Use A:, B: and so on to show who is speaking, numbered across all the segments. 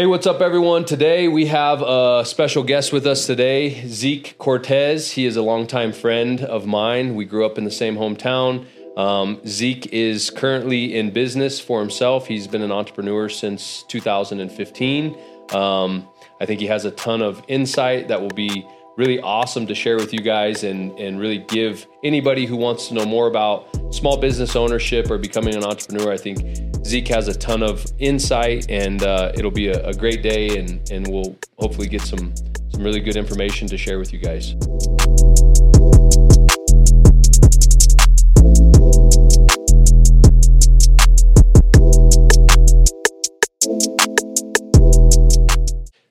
A: Hey, what's up, everyone? Today we have a special guest with us today, Zeke Cortez. He is a longtime friend of mine. We grew up in the same hometown. Um, Zeke is currently in business for himself. He's been an entrepreneur since 2015. Um, I think he has a ton of insight that will be really awesome to share with you guys and, and really give anybody who wants to know more about small business ownership or becoming an entrepreneur. I think Zeke has a ton of insight and uh, it'll be a, a great day and, and we'll hopefully get some, some really good information to share with you guys.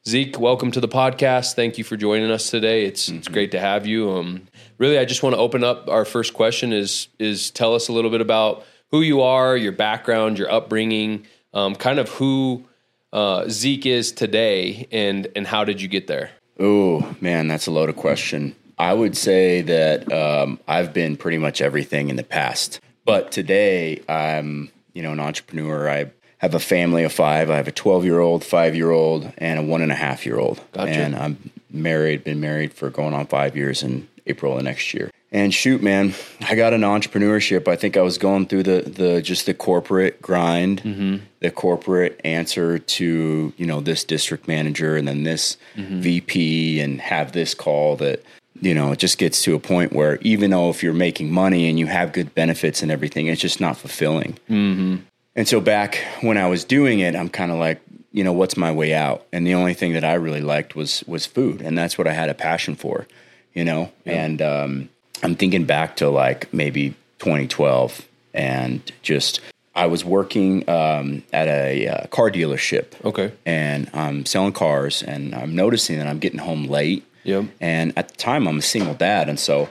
A: Zeke, welcome to the podcast. Thank you for joining us today. It's mm-hmm. it's great to have you. Um, really, I just want to open up. Our first question is is tell us a little bit about who you are, your background, your upbringing, um, kind of who uh, Zeke is today, and and how did you get there?
B: Oh man, that's a loaded question. I would say that um, I've been pretty much everything in the past, but today I'm you know an entrepreneur. I have a family of five. I have a 12 year old, five year old, and a one and a half year old. Gotcha. And I'm married, been married for going on five years in April of next year. And shoot, man, I got an entrepreneurship. I think I was going through the the just the corporate grind, mm-hmm. the corporate answer to you know this district manager and then this mm-hmm. VP and have this call that you know it just gets to a point where even though if you're making money and you have good benefits and everything, it's just not fulfilling. Mm-hmm. And so back when I was doing it, I'm kind of like, you know, what's my way out? And the only thing that I really liked was was food, and that's what I had a passion for, you know. Yeah. And um, I'm thinking back to like maybe 2012, and just I was working um, at a uh, car dealership.
A: Okay.
B: And I'm selling cars, and I'm noticing that I'm getting home late.
A: Yep.
B: And at the time, I'm a single dad, and so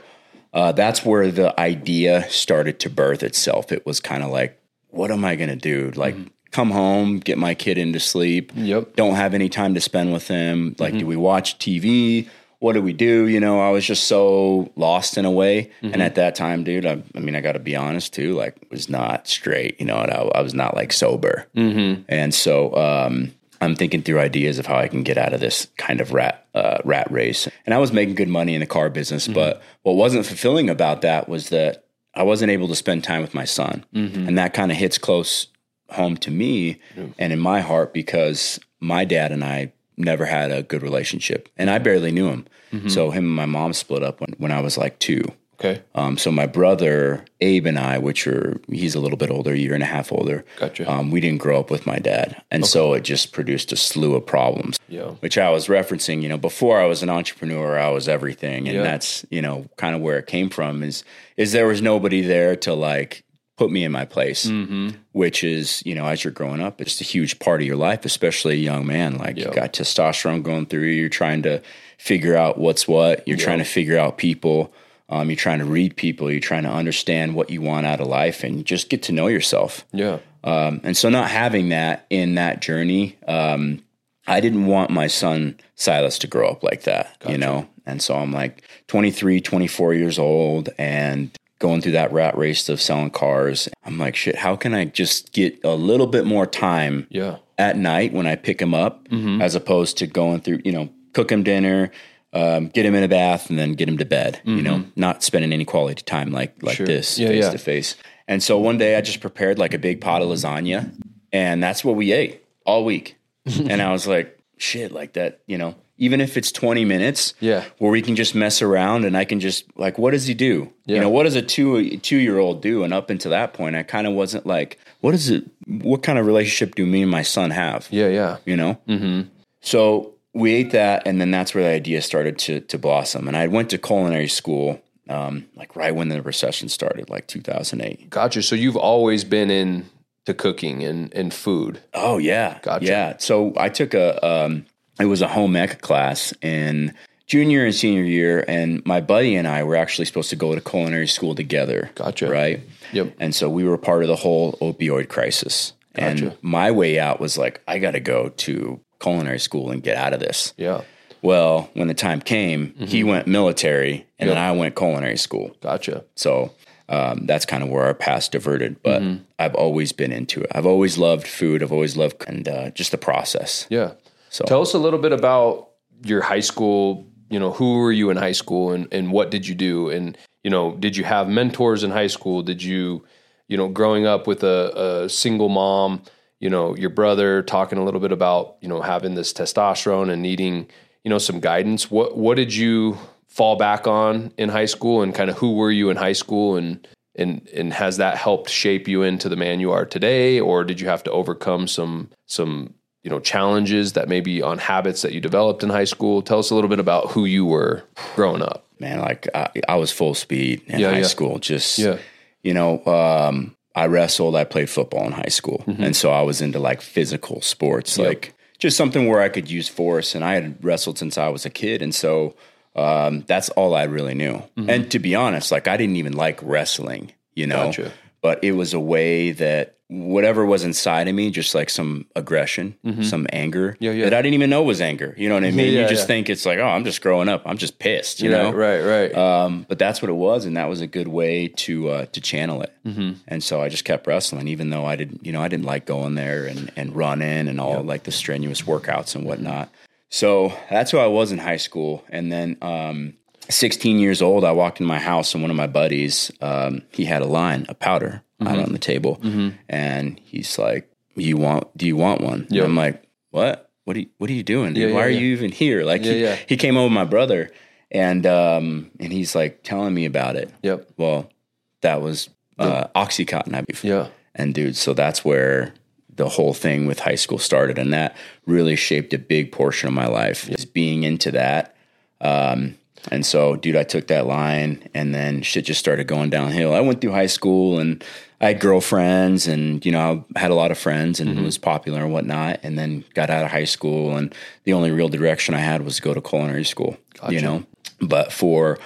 B: uh, that's where the idea started to birth itself. It was kind of like what am I going to do? Like, mm-hmm. come home, get my kid into sleep.
A: Yep.
B: Don't have any time to spend with him. Like, mm-hmm. do we watch TV? What do we do? You know, I was just so lost in a way. Mm-hmm. And at that time, dude, I, I mean, I got to be honest too, like, was not straight. You know, I, I was not like sober.
A: Mm-hmm.
B: And so, um, I'm thinking through ideas of how I can get out of this kind of rat uh, rat race. And I was making good money in the car business, mm-hmm. but what wasn't fulfilling about that was that I wasn't able to spend time with my son. Mm-hmm. And that kind of hits close home to me and in my heart because my dad and I never had a good relationship and I barely knew him. Mm-hmm. So him and my mom split up when, when I was like two.
A: Okay.
B: Um, so my brother Abe and I, which are he's a little bit older, a year and a half older.
A: Gotcha.
B: Um, we didn't grow up with my dad, and okay. so it just produced a slew of problems.
A: Yeah.
B: Which I was referencing. You know, before I was an entrepreneur, I was everything, and yeah. that's you know kind of where it came from. Is is there was nobody there to like put me in my place, mm-hmm. which is, you know, as you're growing up, it's a huge part of your life, especially a young man. Like yep. you got testosterone going through you, you're trying to figure out what's what, you're yep. trying to figure out people. Um, you're trying to read people. You're trying to understand what you want out of life, and just get to know yourself.
A: Yeah.
B: Um, and so, not having that in that journey, um, I didn't want my son Silas to grow up like that. Gotcha. You know. And so I'm like 23, 24 years old, and going through that rat race of selling cars. I'm like, shit. How can I just get a little bit more time?
A: Yeah.
B: At night when I pick him up, mm-hmm. as opposed to going through, you know, cook him dinner, um, get him in a bath and then get him to bed. Mm-hmm. You know, mm-hmm. not spending any quality time like like sure. this face to face. And so one day I just prepared like a big pot of lasagna, and that's what we ate all week. and I was like, shit, like that. You know, even if it's 20 minutes
A: yeah
B: where we can just mess around and i can just like what does he do yeah. you know what does a two two year old do and up until that point i kind of wasn't like what is it what kind of relationship do me and my son have
A: yeah yeah
B: you know
A: mm-hmm.
B: so we ate that, and then that's where the idea started to to blossom. And I went to culinary school, um, like right when the recession started, like 2008.
A: Gotcha. So you've always been in to cooking and and food.
B: Oh yeah,
A: gotcha.
B: Yeah. So I took a um, it was a home ec class in junior and senior year, and my buddy and I were actually supposed to go to culinary school together.
A: Gotcha.
B: Right.
A: Yep.
B: And so we were part of the whole opioid crisis. Gotcha. And my way out was like, I got to go to culinary school and get out of this.
A: Yeah.
B: Well, when the time came, mm-hmm. he went military and yep. then I went culinary school.
A: Gotcha.
B: So um, that's kind of where our paths diverted. But mm-hmm. I've always been into it. I've always loved food. I've always loved and uh, just the process.
A: Yeah.
B: So
A: Tell us a little bit about your high school. You know, who were you in high school, and and what did you do? And you know, did you have mentors in high school? Did you, you know, growing up with a, a single mom? You know, your brother talking a little bit about you know having this testosterone and needing you know some guidance. What what did you fall back on in high school, and kind of who were you in high school, and and and has that helped shape you into the man you are today, or did you have to overcome some some you know challenges that maybe on habits that you developed in high school tell us a little bit about who you were growing up
B: man, like I, I was full speed in
A: Yeah,
B: high
A: yeah.
B: school. Just
A: Yeah.
B: you know, um, I wrestled. I played football in high school,
A: Mm-hmm.
B: and so I was into like physical sports, like just something where I could use force. And I had wrestled since I was a kid, and so um, that's all I really knew.
A: Mm-hmm.
B: And to be honest, like I didn't even like wrestling, you know,
A: Gotcha.
B: but it was a way that whatever was inside of me, just like some aggression, some anger
A: Mm-hmm. Yeah, yeah.
B: that I didn't even know was anger. You know what I mean?
A: Yeah,
B: you just think it's like, oh, I'm just growing up. I'm just pissed, you know?
A: right right
B: Um, but that's what it was, and that was a good way to uh, to channel it. Mm-hmm. And so I just kept wrestling, even though I didn't, you know, I didn't like going there and and running and all like the strenuous workouts and whatnot. So that's who I was in high school, and then. Um, 16 years old, I walked in my house and one of my buddies, um, he had a line, a powder out on the table. And he's like, you want, do you want one?
A: Yep.
B: I'm like, what? What are you, what are you doing?
A: Yeah,
B: Why
A: yeah,
B: are
A: yeah.
B: you even here? Like he, he came over my brother and, um, and he's like telling me about it.
A: yep
B: Well, that was, uh, Oxycontin. I believe.
A: yeah
B: And dude, so that's where the whole thing with high school started. And that really shaped a big portion of my life is being into that. Um, and so, dude, I took that line and then shit just started going downhill. I went through high school and I had girlfriends and, you know, I had a lot of friends and mm-hmm. was popular and whatnot. And then got out of high school and the only real direction I had was to go to culinary school, you know? But for,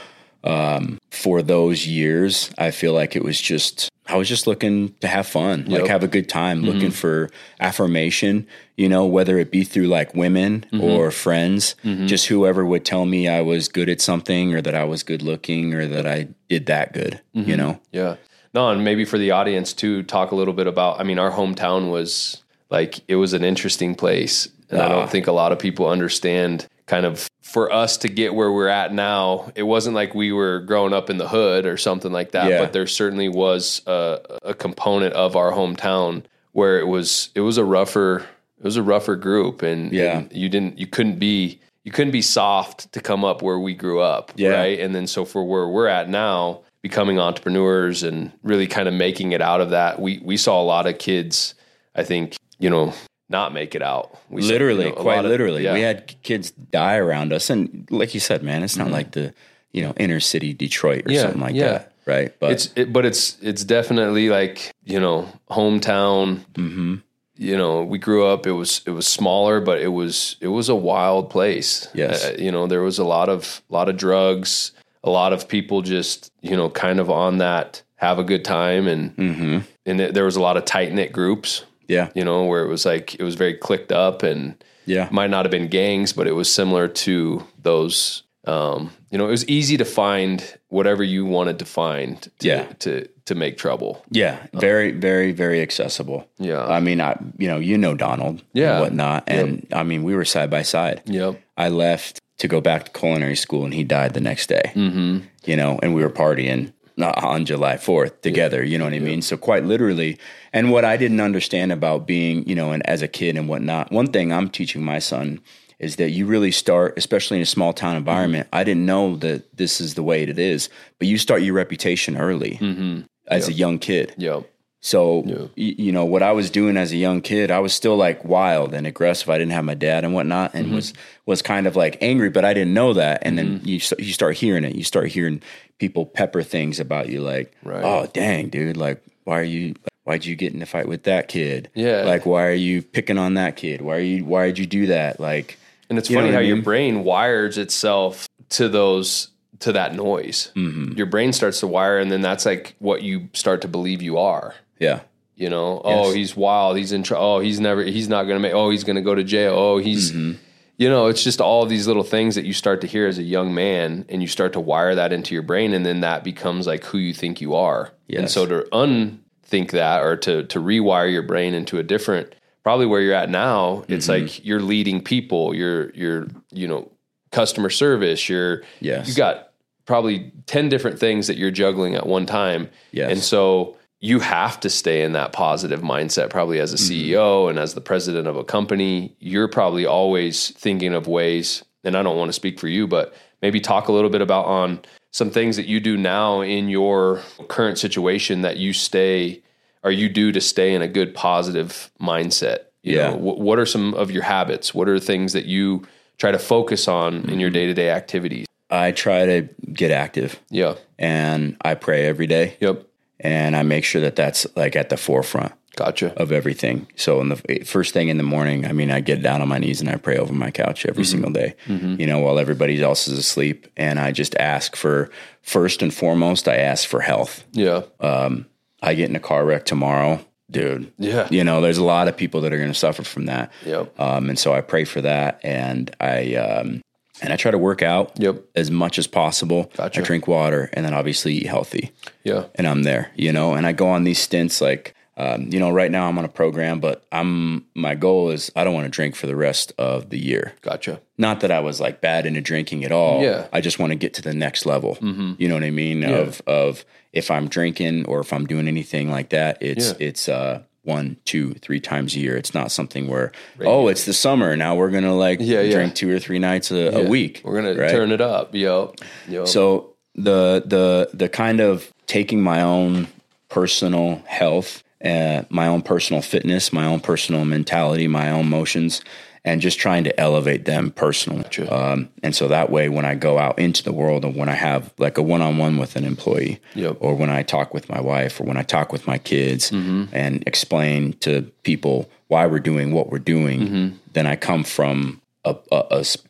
B: um, for those years, I feel like it was just, I was just looking to have fun, like have a good time, looking for affirmation, you know, whether it be through like women or friends, just whoever would tell me I was good at something or that I was good looking or that I did that good, you know?
A: Yeah. No, and maybe for the audience to talk a little bit about. I mean, our hometown was like it was an interesting place, and I
B: Ah.
A: don't think a lot of people understand. Kind of for us to get where we're at now, it wasn't like we were growing up in the hood or something like that.
B: Yeah.
A: But there certainly was a, a component of our hometown where it was it was a rougher it was a rougher group, and,
B: Yeah.
A: and you didn't you couldn't be you couldn't be soft to come up where we grew up,
B: Yeah.
A: right? And then so for where we're at now, becoming entrepreneurs and really kind of making it out of that, we we saw a lot of kids, I think, you know, not make it out. We saw, you
B: literally,
A: know,
B: quite
A: lot of-
B: literally.
A: yeah.
B: We had kids die around us. And like you said, man, it's not like the, you know, inner city Detroit or
A: Yeah,
B: something like
A: yeah.
B: that. Right. But
A: it's it, but it's it's definitely like you know hometown.
B: Mm-hmm.
A: You know, we grew up. It was it was smaller, but it was it was a wild place.
B: Yes.
A: Uh, you know, there was a lot of a lot of drugs, a lot of people just you know kind of on that have a good time, and
B: Mm-hmm.
A: and it, there was a lot of tight knit groups.
B: Yeah.
A: You know, where it was like it was very clicked up and
B: Yeah.
A: might not have been gangs, but it was similar to those. Um, you know, it was easy to find whatever you wanted to find to,
B: Yeah.
A: to to make trouble.
B: Yeah. Very, very, very accessible.
A: Yeah.
B: I mean, I, you know, you know, Donald
A: Yeah.
B: and whatnot. And I mean, we were side by side.
A: Yep.
B: I left to go back to culinary school and he died the next day. Mm-hmm. You know, and we were partying uh, on July 4th together, you know what I mean? So quite literally. And what I didn't understand about being, you know, and as a kid and whatnot, one thing I'm teaching my son is that you really start, especially in a small town mm-hmm. environment. I didn't know that this is the way it is, but you start your reputation early mm-hmm. as a young kid.
A: Yep.
B: So, y- you know, what I was doing as a young kid, I was still like wild and aggressive. I didn't have my dad and whatnot, and was was kind of like angry, but I didn't know that. And then you st- you start hearing it. You start hearing people pepper things about you, like,
A: Right.
B: "Oh, dang, dude! Like, why are you? Why'd you get in a fight with that kid?
A: Yeah.
B: Like, why are you picking on that kid? Why are you? Why did you do that? Like,
A: And it's funny how
B: I
A: your brain wires itself to those to that noise.
B: Mm-hmm.
A: Your brain starts to wire, and then that's like what you start to believe you are.
B: Yeah,
A: You know, oh, he's wild. He's in. Tr- oh, he's never. He's not going to make. Oh, he's going to go to jail. Oh, he's.
B: Mm-hmm.
A: You know, it's just all these little things that you start to hear as a young man, and you start to wire that into your brain, and then that becomes like who you think you are. And so to unthink that, or to to rewire your brain into a different probably where you're at now, it's
B: Mm-hmm.
A: like you're leading people, you're you're you know customer service, you're
B: Yes.
A: you got probably 10 different things that you're juggling at one time.
B: Yes.
A: And so you have to stay in that positive mindset probably as a
B: Mm-hmm.
A: CEO and as the president of a company. You're probably always thinking of ways, and I don't want to speak for you, but maybe talk a little bit about on some things that you do now in your current situation that you stay or you do to stay in a good positive mindset. You
B: Yeah.
A: know, wh- what are some of your habits? What are things that you try to focus on in
B: Mm-hmm.
A: your day-to-day activities?
B: I try to get active
A: Yeah.
B: and I pray every day
A: Yep.
B: And I make sure that that's like at the forefront
A: Gotcha.
B: of everything. So in the first thing in the morning, I mean, I get down on my knees and I pray over my couch every single day, you know, while everybody else is asleep. And I just ask for, first and foremost, I ask for health.
A: Yeah.
B: I get in a car wreck tomorrow, dude.
A: Yeah.
B: You know, there's a lot of people that are going to suffer from that.
A: Yep.
B: Um, and so I pray for that, and I um, and I try to work out
A: Yep.
B: as much as possible.
A: Gotcha.
B: I drink water, and then obviously eat healthy,
A: Yeah.
B: and I'm there. You know, and I go on these stints like. Um, you know, right now I'm on a program, but I'm my goal is I don't want to drink for the rest of the year.
A: Gotcha.
B: Not that I was like bad into drinking at all.
A: Yeah.
B: I just want to get to the next level. You know what I mean? Of of if I'm drinking or if I'm doing anything like that, it's
A: Yeah.
B: it's uh one, two, three times a year. It's not something where oh, it's the summer now we're gonna like
A: Yeah, yeah.
B: drink two or three nights a, a week.
A: We're gonna
B: right?
A: turn it up. Yep.
B: So the the the kind of taking my own personal health, uh, my own personal fitness, my own personal mentality, my own motions, and just trying to elevate them personally. Um, and so that way, when I go out into the world, and when I have like a one on one with an employee,
A: Yep.
B: or when I talk with my wife, or when I talk with my kids, and explain to people why we're doing what we're doing, then I come from a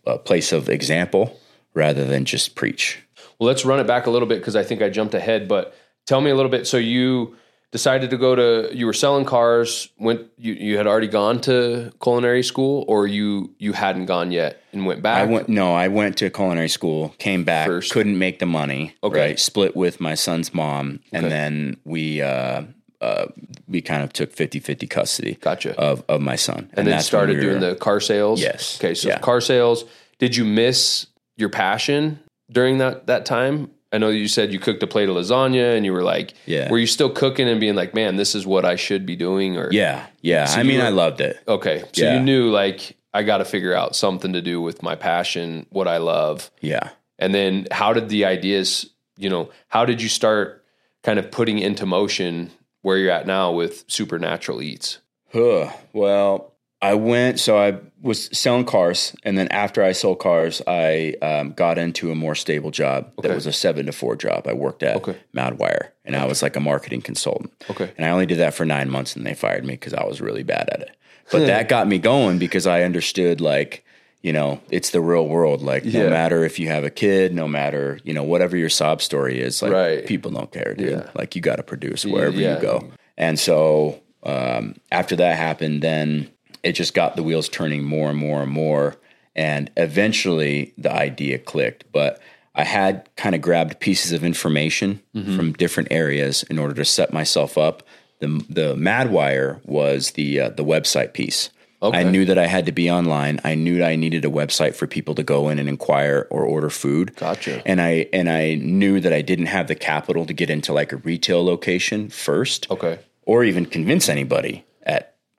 B: a place of example rather than just preach.
A: Well, let's run it back a little bit because I think I jumped ahead. But tell me a little bit. So you decided to go to you were selling cars. Went you you had already gone to culinary school, or you you hadn't gone yet and went back.
B: I went no, I went to culinary school, came back,
A: First.
B: couldn't make the money.
A: Okay.
B: Right. Split with my son's mom. And then we uh uh we kind of took 50-50 custody
A: Gotcha.
B: of, of my son.
A: and then
B: that's
A: started
B: we were-
A: doing the car sales.
B: Yes.
A: Okay. So
B: Yeah.
A: car sales. Did you miss your passion during that that time? I know you said you cooked a plate of lasagna and you were like,
B: Yeah.
A: Were you still cooking and being like, man, this is what I should be doing? Or
B: Yeah, yeah. I mean
A: were-
B: I loved it.
A: Okay. So
B: Yeah.
A: you knew like I got to figure out something to do with my passion, what I love.
B: Yeah.
A: And then how did the ideas, you know, how did you start kind of putting into motion where you're at now with Supernatural Eats?
B: Huh. Well, I went, so I was selling cars, and then after I sold cars, I um, got into a more stable job
A: Okay.
B: that was a seven to four job. I worked at
A: Okay.
B: Madwire, and I was like a marketing consultant.
A: Okay.
B: And I only did that for nine months, and they fired me because I was really bad at it. But that got me going because I understood, like, you know, it's the real world. Like,
A: Yeah.
B: no matter if you have a kid, no matter, you know, whatever your sob story is, like,
A: Right.
B: people don't care, dude.
A: Yeah.
B: Like, you got to produce wherever
A: yeah.
B: you go. And so um, after that happened, then it just got the wheels turning more and more and more. And eventually the idea clicked. But I had kind of grabbed pieces of information
A: Mm-hmm.
B: from different areas in order to set myself up. The, the Madwire was the uh, the website piece.
A: Okay.
B: I knew that I had to be online. I knew that I needed a website for people to go in and inquire or order food.
A: Gotcha.
B: And I and I knew that I didn't have the capital to get into like a retail location first
A: Okay.
B: or even convince anybody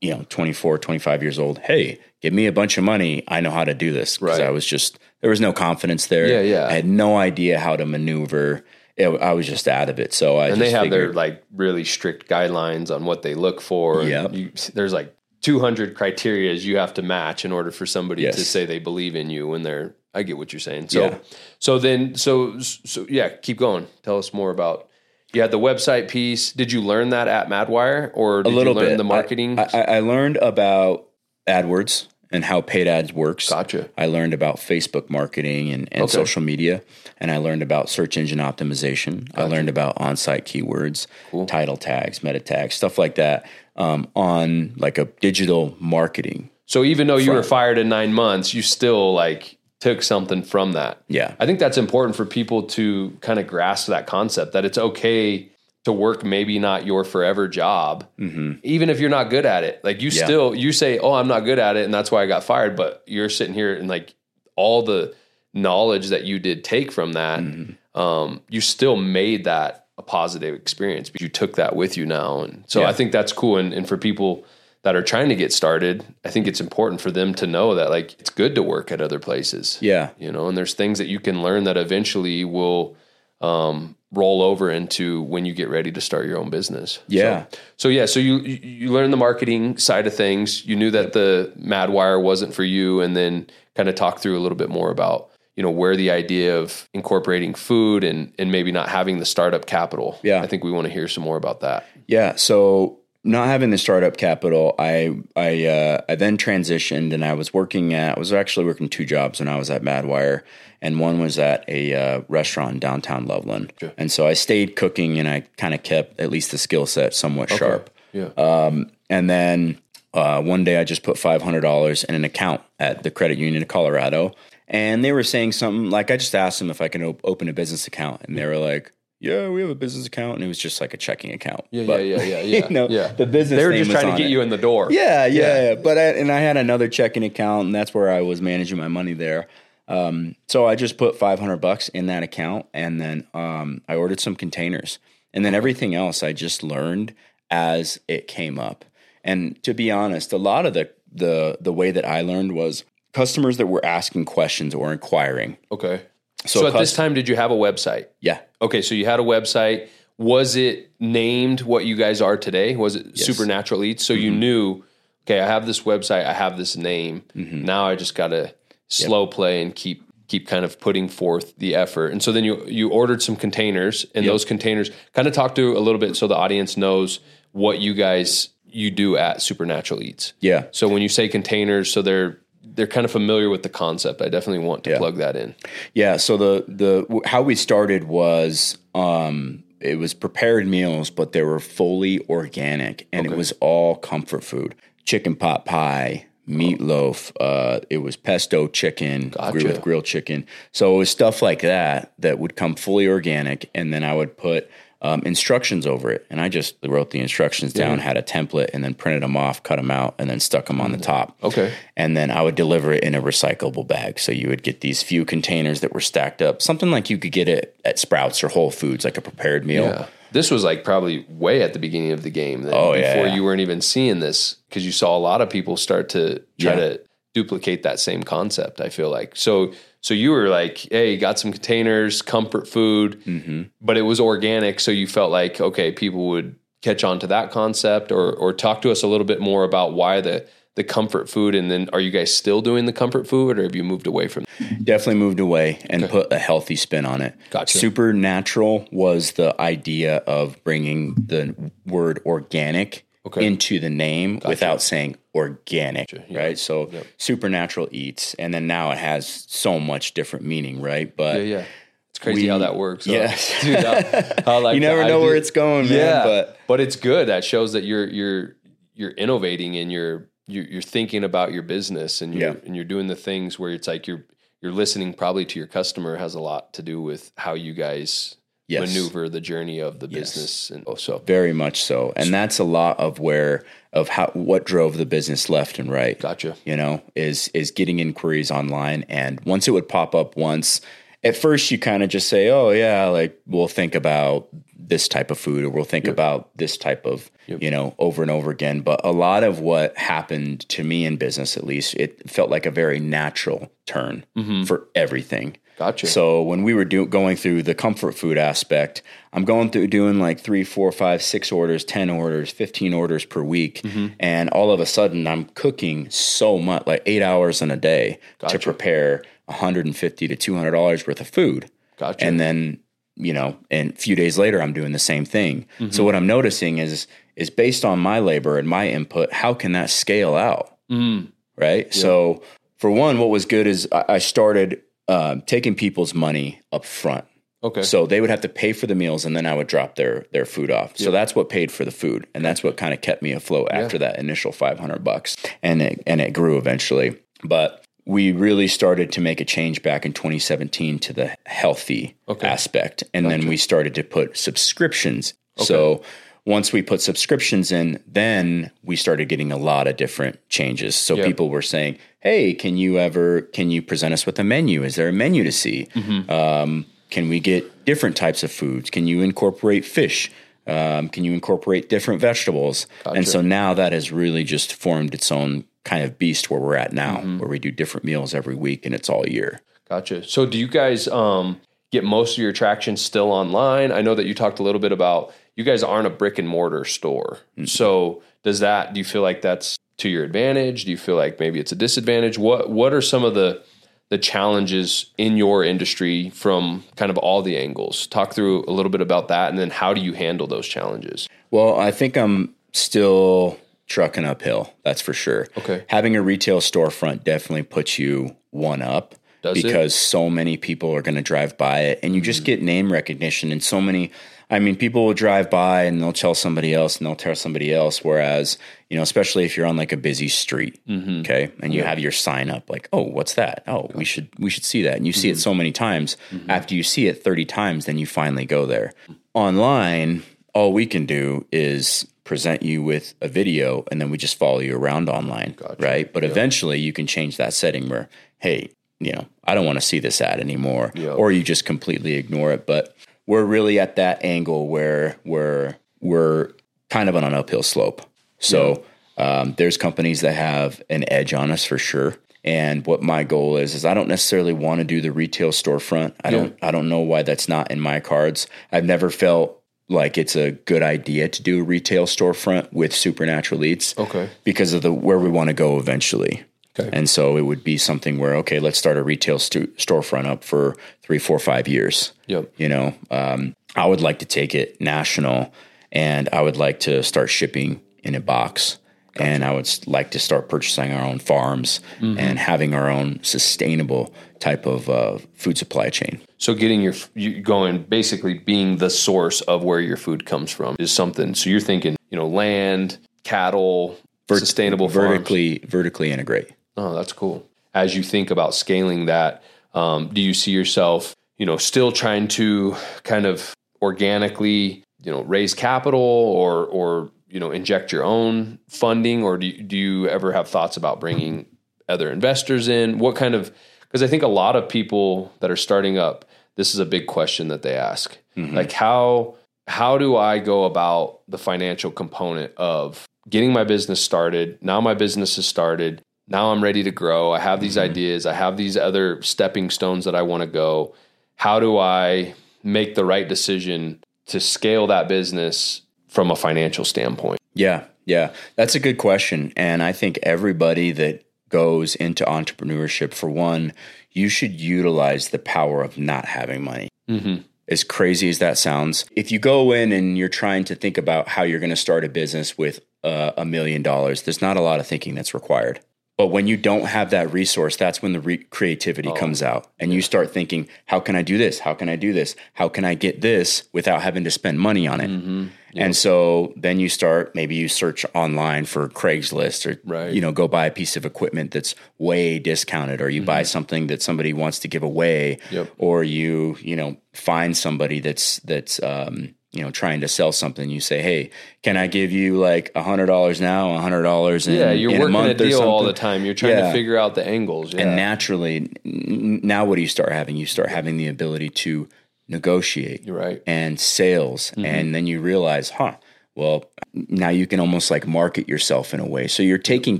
B: you know 24 25 years old hey give me a bunch of money i know how to do this because
A: Right.
B: i was just there was no confidence there
A: Yeah, yeah.
B: i had no idea how to maneuver it, i was just out of it so i
A: And
B: just
A: they have their like really strict guidelines on what they look for. yeah there's like 200 criterias you have to match in order for somebody
B: Yes.
A: to say they believe in you when they're, I get what you're saying. So,
B: Yeah.
A: so then, so, so yeah, keep going. Tell us more about, you had the website piece. Did you learn that at Madwire or did
B: a little
A: you learn
B: bit
A: the marketing?
B: I, I, I learned about adwords and how paid ads works
A: Gotcha.
B: i learned about facebook marketing and, and
A: Okay.
B: social media and i learned about search engine optimization i learned about on-site keywords title tags meta tags stuff like that um, on like a digital marketing
A: so even though you were fired in nine months, you still like took something from that.
B: yeah
A: I think that's important for people to kind of grasp that concept that it's okay to work maybe not your forever job, even if you're not good at it. Like you
B: Mm-hmm. Yeah.
A: still you say, "Oh, I'm not good at it," and that's why I got fired. But you're sitting here and like all the knowledge that you did take from that,
B: Mm-hmm.
A: um, you still made that a positive experience. But you took that with you now, and so
B: Yeah.
A: I think that's cool. And, and for people that are trying to get started, I think it's important for them to know that like it's good to work at other places
B: Yeah.
A: you know and there's things that you can learn that eventually will um, roll over into when you get ready to start your own business
B: Yeah.
A: so, so yeah so you you learn the marketing side of things you knew that the madwire wasn't for you and then kind of talk through a little bit more about you know where the idea of incorporating food and and maybe not having the startup capital
B: Yeah.
A: i think we want to hear some more about that
B: Yeah. So not having the startup capital, I I uh, I then transitioned and I was working at I was actually working two jobs when I was at Madwire, and one was at a uh, restaurant in downtown Loveland. And so I stayed cooking and I kind of kept at least the skill set somewhat sharp.
A: yeah
B: Um, and then uh, one day I just put five hundred dollars in an account at the credit union of Colorado, and they were saying something like I just asked them if I can op- open a business account, and they were like. Yeah, we have a business account, and it was just like a checking account.
A: yeah
B: But,
A: yeah yeah yeah yeah,
B: you know,
A: yeah.
B: the business.
A: they were just trying to get
B: it.
A: you in the door
B: Yeah, yeah,
A: Yeah.
B: But I, and I had another checking account, and that's where I was managing my money there. Um, so I just put five hundred bucks in that account, and then um, I ordered some containers, and then everything else I just learned as it came up. And to be honest, a lot of the the the way that I learned was customers that were asking questions or inquiring.
A: okay
B: So,
A: so, at this time did you have a website
B: yeah,
A: Okay, so you had a website. Was it named what you guys are today? Was it Supernatural Eats? So you
B: Mm-hmm.
A: knew, okay, I have this website, I have this name.
B: Mm-hmm.
A: Now I just got to slow play and keep keep kind of putting forth the effort. And so then you you ordered some containers, and those containers kind of talk to a little bit so the audience knows what you guys you do at Supernatural Eats.
B: yeah.
A: So when you say containers, so they're they're kind of familiar with the concept. I definitely want to
B: Yeah.
A: plug that in.
B: Yeah. So the the how we started was um, it was prepared meals, but they were fully organic, and it was all comfort food: chicken pot pie, meatloaf. Uh, it was pesto chicken
A: Gotcha.
B: with grilled chicken. So it was stuff like that that would come fully organic, and then I would put. Um, instructions over it, and I just wrote the instructions down, had a template, and then printed them off, cut them out, and then stuck them on the top
A: Okay.
B: and then I would deliver it in a recyclable bag. So you would get these few containers that were stacked up, something like you could get it at Sprouts or Whole Foods, like a prepared meal.
A: Yeah. This was like probably way at the beginning of the game. Then,
B: Oh, yeah,
A: Before you weren't even seeing this because you saw a lot of people start to try
B: Yeah.
A: to duplicate that same concept. I feel like so. So you were like, hey, got some containers, comfort food,
B: Mm-hmm.
A: but it was organic. So you felt like okay, people would catch on to that concept, or or talk to us a little bit more about why the the comfort food, and then are you guys still doing the comfort food, or have you moved away from?
B: Definitely moved away and put a healthy spin on it.
A: Gotcha.
B: Supernatural was the idea of bringing the word organic
A: Okay.
B: into the name without saying organic, right? So supernatural eats, and then now it has so much different meaning, right? But
A: Yeah, yeah. It's crazy how that works.
B: Yes.
A: Dude, I like
B: you never know
A: idea.
B: where it's going, man.
A: yeah,
B: But
A: but it's good. That shows that you're you're you're innovating and you're you're, you're thinking about your business and you're
B: Yeah.
A: and you're doing the things where it's like you're you're listening probably to your customer has a lot to do with how you guys
B: Yes.
A: maneuver the journey of the business and oh, so
B: Very much so. And that's a lot of where of how what drove the business left and right.
A: gotcha.
B: You know, is is getting inquiries online and once it would pop up once, at first you kind of just say, "Oh yeah, like we'll think about this type of food or we'll think about this type of, you know, over and over again." But a lot of what happened to me in business at least, it felt like a very natural turn mm-hmm. for everything.
A: Gotcha.
B: So when we were do, going through the comfort food aspect, I'm going through doing like three, four, five, six orders, ten orders, fifteen orders per week,
A: Mm-hmm.
B: and all of a sudden I'm cooking so much, like eight hours in a day,
A: Gotcha.
B: to prepare 150 to 200 dollars worth of food,
A: Gotcha.
B: and then you know, and a few days later I'm doing the same thing.
A: Mm-hmm.
B: So what I'm noticing is is based on my labor and my input, how can that scale out?
A: Mm.
B: right? So, for one, what was good is I started um, taking people's money up front.
A: okay.
B: So they would have to pay for the meals, and then I would drop their their food off. So that's what paid for the food, and that's what kind of kept me afloat after that initial five hundred bucks, and it and it grew eventually. But we really started to make a change back in 2017 to the healthy
A: Okay.
B: aspect, and then we started to put subscriptions So once we put subscriptions in, then we started getting a lot of different changes. So
A: Yep.
B: people were saying, "Hey, can you ever can you present us with a menu? Is there a menu to see?
A: Mm-hmm.
B: Um, can we get different types of foods? Can you incorporate fish? Um, can you incorporate different vegetables?" And so now that has really just formed its own kind of beast where we're at now,
A: Mm-hmm.
B: where we do different meals every week and it's all year.
A: Gotcha. So do you guys um, get most of your traction still online? I know that you talked a little bit about you guys aren't a brick and mortar store. So does that do you feel like that's to your advantage? Do you feel like maybe it's a disadvantage? What what are some of the the challenges in your industry from kind of all the angles? Talk through a little bit about that and then how do you handle those challenges?
B: Well, I think I'm still trucking uphill. That's for sure.
A: Okay.
B: Having a retail storefront definitely puts you one up
A: Does it?
B: because so many people are going to drive by it and you
A: Mm.
B: just get name recognition and so many I mean people will drive by and they'll tell somebody else and they'll tell somebody else whereas, you know, especially if you're on like a busy street,
A: Mm-hmm.
B: okay? And you have your sign up like, "Oh, what's that? Oh, we should we should see that." And you see
A: Mm-hmm.
B: it so many times. After you see it 30 times, then you finally go there. Online, all we can do is present you with a video and then we just follow you around online right but eventually you can change that setting where hey you know i don't want to see this ad anymore
A: Yeah.
B: or you just completely ignore it but we're really at that angle where we're we're kind of on an uphill slope. So um, there's companies that have an edge on us for sure. And what my goal is is i don't necessarily want to do the retail storefront. I don't i don't know why that's not in my cards. I've never felt like it's a good idea to do a retail storefront with supernatural eats
A: Okay.
B: because of the where we want to go eventually
A: Okay.
B: and so it would be something where okay let's start a retail stu- storefront up for three four five years
A: Yep.
B: you know um, i would like to take it national and i would like to start shipping in a box and i would like to start purchasing our own farms
A: Mm-hmm.
B: and having our own sustainable type of uh, food supply chain
A: So getting your you going basically being the source of where your food comes from is something. So you're thinking, you know, land, cattle, sustainable farms.
B: vertically vertically integrate
A: Oh, that's cool. As you think about scaling that, um, do you see yourself, you know, still trying to kind of organically, you know, raise capital or or you know inject your own funding, or do you, do you ever have thoughts about bringing other investors in? What kind of because I think a lot of people that are starting up, this is a big question that they ask, like how how do I go about the financial component of getting my business started? Now my business is started. Now I'm ready to grow. I have these ideas. I have these other stepping stones that I want to go. How do I make the right decision to scale that business from a financial standpoint?
B: Yeah, yeah. That's a good question. And I think everybody that goes into entrepreneurship, for one, you should utilize the power of not having money.
A: Mm-hmm.
B: As crazy as that sounds, if you go in and you're trying to think about how you're going to start a business with uh, a million dollars, there's not a lot of thinking that's required. But when you don't have that resource, that's when the re- creativity comes out and you start thinking, how can I do this? How can I do this? How can I get this without having to spend money on it?
A: Mm-hmm.
B: And so then you start, maybe you search online for Craigslist or,
A: Right.
B: you know, go buy a piece of equipment that's way discounted or you buy something that somebody wants to give away
A: Mm-hmm. Yep.
B: or you, you know, find somebody that's, that's, um, you know, trying to sell something. You say, Hey, can I give you like a hundred dollars now, a hundred dollars in,
A: Yeah, you're
B: in
A: working a,
B: month or
A: deal all the time. You're trying to figure out the angles. Yeah.
B: And naturally, n- now what do you start having? You start having the ability to negotiate
A: right.
B: and sales.
A: Mm-hmm.
B: And then you realize, huh, well, now you can almost like market yourself in a way. So you're taking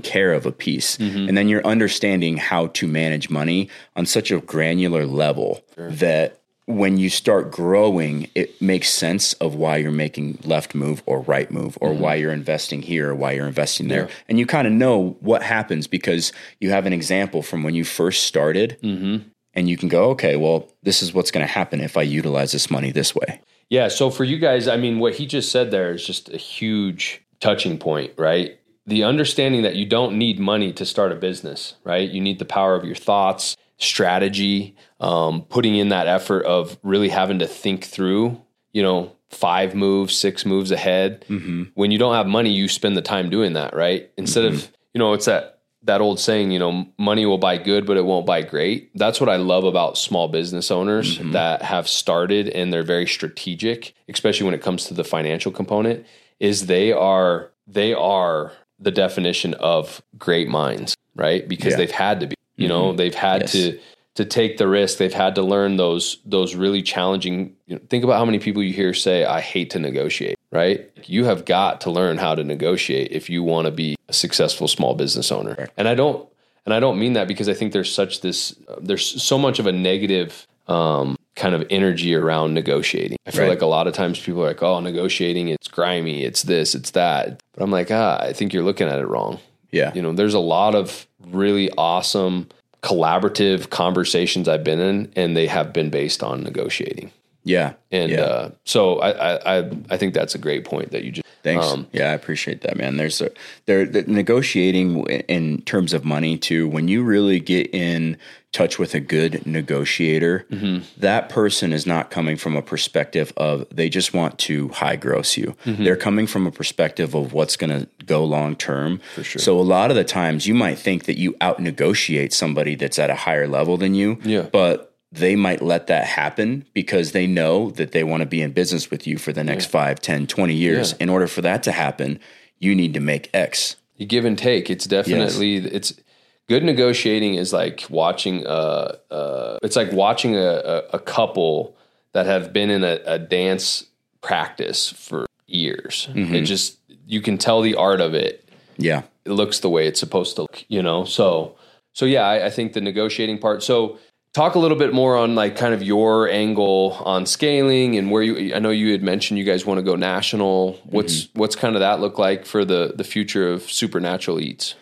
B: care of a piece
A: Mm-hmm.
B: and then you're understanding how to manage money on such a granular level that when you start growing, it makes sense of why you're making left move or right move or why you're investing here or why you're investing there.
A: Mm-hmm. Yeah.
B: And you kind of know what happens because you have an example from when you first started
A: Mm-hmm.
B: and you can go, okay, well, this is what's going to happen if I utilize this money this way.
A: Yeah. So for you guys, I mean, what he just said there is just a huge touching point, right? The understanding that you don't need money to start a business, right? You need the power of your thoughts, strategy, um, putting in that effort of really having to think through, you know, five moves, six moves ahead. When you don't have money, you spend the time doing that, right? Instead of, you know, it's that that old saying, you know, money will buy good, but it won't buy great. That's what I love about small business owners
B: Mm-hmm.
A: that have started and they're very strategic, especially when it comes to the financial component, is they are they are the definition of great minds, right? Because
B: Yeah. Mm-hmm.
A: they've had to be. You know, they've had
B: Yes.
A: to to take the risk. They've had to learn those those really challenging. You know, think about how many people you hear say, "I hate to negotiate." Right? You have got to learn how to negotiate if you want to be a successful small business owner. And I don't and I don't mean that because I think there's such this uh, there's so much of a negative um, kind of energy around negotiating. I feel
B: Right.
A: like a lot of times people are like, "Oh, negotiating, it's grimy, it's this, it's that." But I'm like, "Ah, I think you're looking at it wrong."
B: Yeah.
A: You know, there's a lot of really awesome collaborative conversations I've been in, and they have been based on negotiating.
B: yeah.
A: And
B: yeah.
A: uh, so I, I, I, think that's a great point that you just.
B: Thanks.
A: Um,
B: yeah, I appreciate that, man. There's a there the negotiating in terms of money too. When you really get in touch with a good negotiator,
A: Mm-hmm.
B: that person is not coming from a perspective of they just want to high gross you.
A: Mm-hmm.
B: They're coming from a perspective of what's going to go long term. For
A: sure.
B: So a lot of the times you might think that you out negotiate somebody that's at a higher level than you.
A: Yeah.
B: But they might let that happen because they know that they want to be in business with you for the next five, ten, twenty 5, 10, 20 years.
A: Yeah.
B: In order for that to happen, you need to make X.
A: you give and take. It's definitely it's good negotiating is like watching uh uh it's like watching a, a, a couple that have been in a, a dance practice for years.
B: Mm-hmm.
A: It just you can tell the art of it
B: Yeah.
A: it looks the way it's supposed to look, you know? So, so yeah, I, I think the negotiating part. So talk a little bit more on like kind of your angle on scaling and where you, I know you had mentioned you guys want to go national. What's, what's kind of that look like for the, the future of supernatural eats?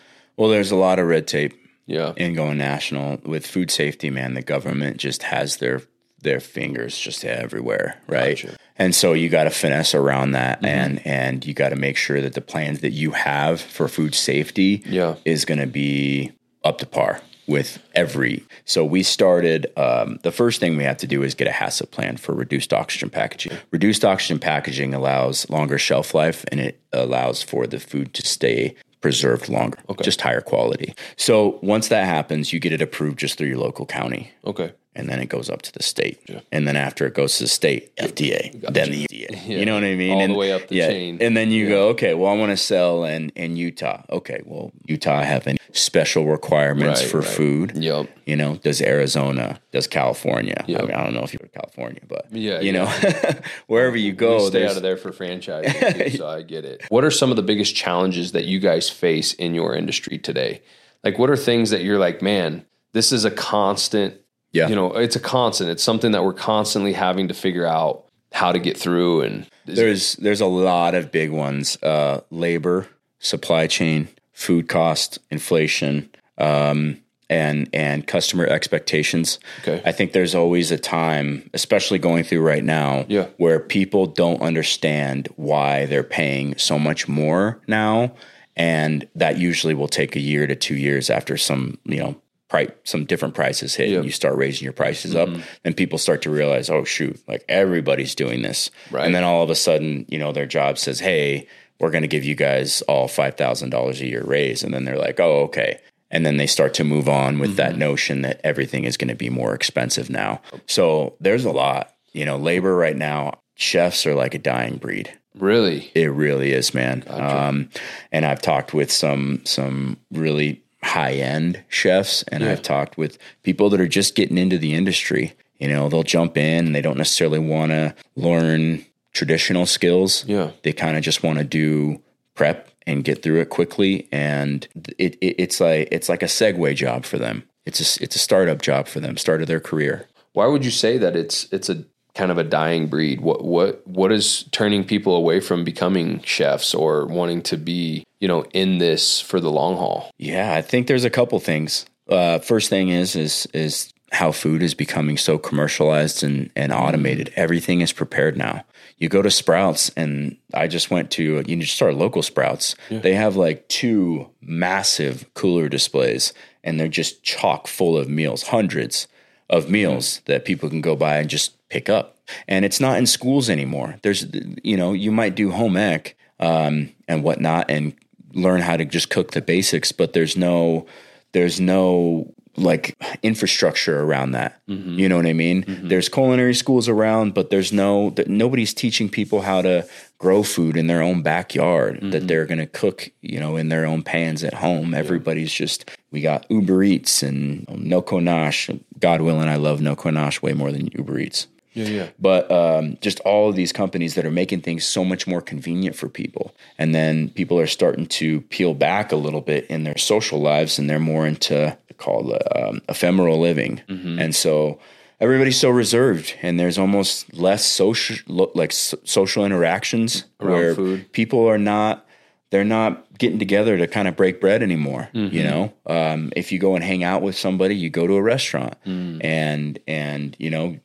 B: Well, there's a lot of red tape
A: Yeah.
B: in going national with food safety, man. The government just has their their fingers just everywhere, right?
A: Gotcha.
B: And so you got to finesse around that, and and you got to make sure that the plans that you have for food safety
A: Yeah.
B: is going to be up to par with every. So we started. Um, the first thing we have to do is get a HACCP plan for reduced oxygen packaging. Reduced oxygen packaging allows longer shelf life, and it allows for the food to stay preserved longer, okay. just higher quality. So once that happens, you get it approved just through your local county
A: Okay.
B: And then it goes up to the state. And then after it goes to the state, FDA, then the FDA. You know what I mean?
A: All the
B: and,
A: way up the chain.
B: And then you go, okay, well, I want to sell in, in Utah. Okay, well, Utah have any special requirements
A: Right,
B: for
A: right.
B: food?
A: Yep.
B: You know, does Arizona, does California?
A: Yep.
B: I mean, I don't know if you go to California, but
A: Yeah,
B: you know, wherever you go,
A: We stay out of there for franchise, so I get it. What are some of the biggest challenges that you guys face in your industry today? Like, what are things that you're like, man, this is a constant.
B: Yeah.
A: you know, it's a constant. It's something that we're constantly having to figure out how to get through. And
B: there's there's a lot of big ones: uh, labor, supply chain, food cost, inflation, um, and and customer expectations.
A: Okay.
B: I think there's always a time, especially going through right now,
A: Yeah.
B: where people don't understand why they're paying so much more now, and that usually will take a year to two years after some you know. Price, some different prices hit
A: Yeah.
B: and you start raising your prices up then people start to realize oh shoot like everybody's doing this
A: Right.
B: and then all of a sudden, you know, their job says, "Hey, we're going to give you guys all five thousand dollars a year raise," and then they're like, "Oh, okay." And then they start to move on with that notion that everything is going to be more expensive now. So there's a lot, you know, labor right now. Chefs are like a dying breed.
A: really,
B: It really is, man. Um, and I've talked with some some really high end chefs, and I've talked with people that are just getting into the industry. You know, they'll jump in and they don't necessarily want to learn traditional skills.
A: Yeah.
B: they kind of just want to do prep and get through it quickly. And it, it it's like it's like a segue job for them. It's a it's a startup job for them, start of their career.
A: why would you say that it's it's a kind of a dying breed? What what what is turning people away from becoming chefs or wanting to be you know in this for the long haul?
B: Yeah, I think there's a couple things. Uh, first thing is is is how food is becoming so commercialized and, and automated. Everything is prepared now. You go to Sprouts, and I just went to you just start local Sprouts. They have like two massive cooler displays, and they're just chock full of meals, hundreds of meals that people can go by and just pick up. And it's not in schools anymore. There's, you know, you might do home ec um, and whatnot, and learn how to just cook the basics, but there's no there's no like infrastructure around that.
A: Mm-hmm.
B: You know what I mean? There's culinary schools around, but there's no that nobody's teaching people how to grow food in their own backyard
A: Mm-hmm.
B: that they're going to cook, you know, in their own pans at home. Everybody's just we got Uber Eats and no Nash. God willing, I love No Nash way more than Uber Eats
A: Yeah, yeah.
B: but um, just all of these companies that are making things so much more convenient for people and then people are starting to peel back a little bit in their social lives and they're more into called um, ephemeral living
A: Mm-hmm.
B: and so everybody's so reserved and there's almost less social like so- social interactions
A: Around
B: where
A: food.
B: people are not they're not getting together to kind of break bread anymore.
A: Mm-hmm.
B: You know, um, if you go and hang out with somebody, you go to a restaurant,
A: Mm.
B: and and you know,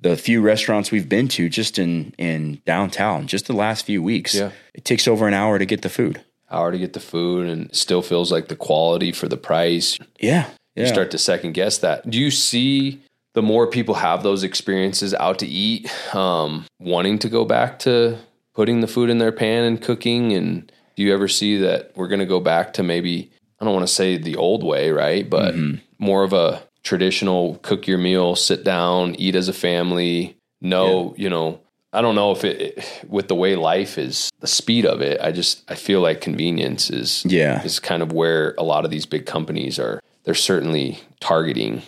B: the few restaurants we've been to just in in downtown, just the last few weeks,
A: Yeah.
B: it takes over an hour to get the food.
A: Hour to get the food, and still feels like the quality for the price.
B: Yeah, yeah.
A: You start to second guess that. Do you see the more people have those experiences out to eat, um, wanting to go back to putting the food in their pan and cooking? And do you ever see that we're going to go back to maybe, I don't want to say the old way, right? But more of a traditional cook your meal, sit down, eat as a family. No, you know, I don't know if it, with the way life is, the speed of it, I just, I feel like convenience is,
B: Yeah.
A: is kind of where a lot of these big companies are. They're certainly targeting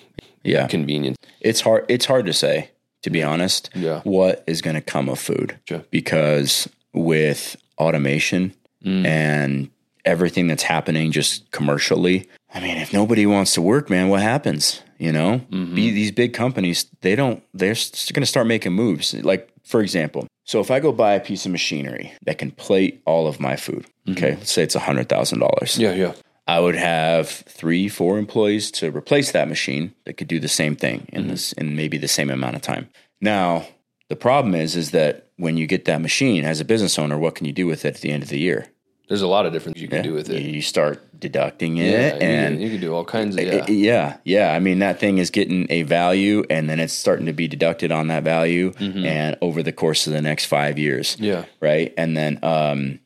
B: yeah.
A: convenience.
B: it's hard it's hard to say to be honest
A: Yeah.
B: what is going to come of food
A: Sure.
B: because with automation
A: Mm.
B: and everything that's happening just commercially i mean if nobody wants to work man what happens you know
A: Mm-hmm.
B: Be, these big companies they don't they're going to start making moves like for example so if i go buy a piece of machinery that can plate all of my food okay let's say it's a hundred thousand dollars
A: Mm-hmm. Yeah, yeah.
B: I would have three, four employees to replace that machine that could do the same thing in this in maybe the same amount of time. Now, the problem is is that when you get that machine as a business owner, what can you do with it at the end of the year?
A: There's a lot of different things you can do with it.
B: You start deducting it
A: Yeah, you,
B: and
A: can, you can do all kinds of yeah.
B: yeah, yeah. I mean, that thing is getting a value, and then it's starting to be deducted on that value, and over the course of the next five years,
A: Mm-hmm. Yeah.
B: right. And then, um,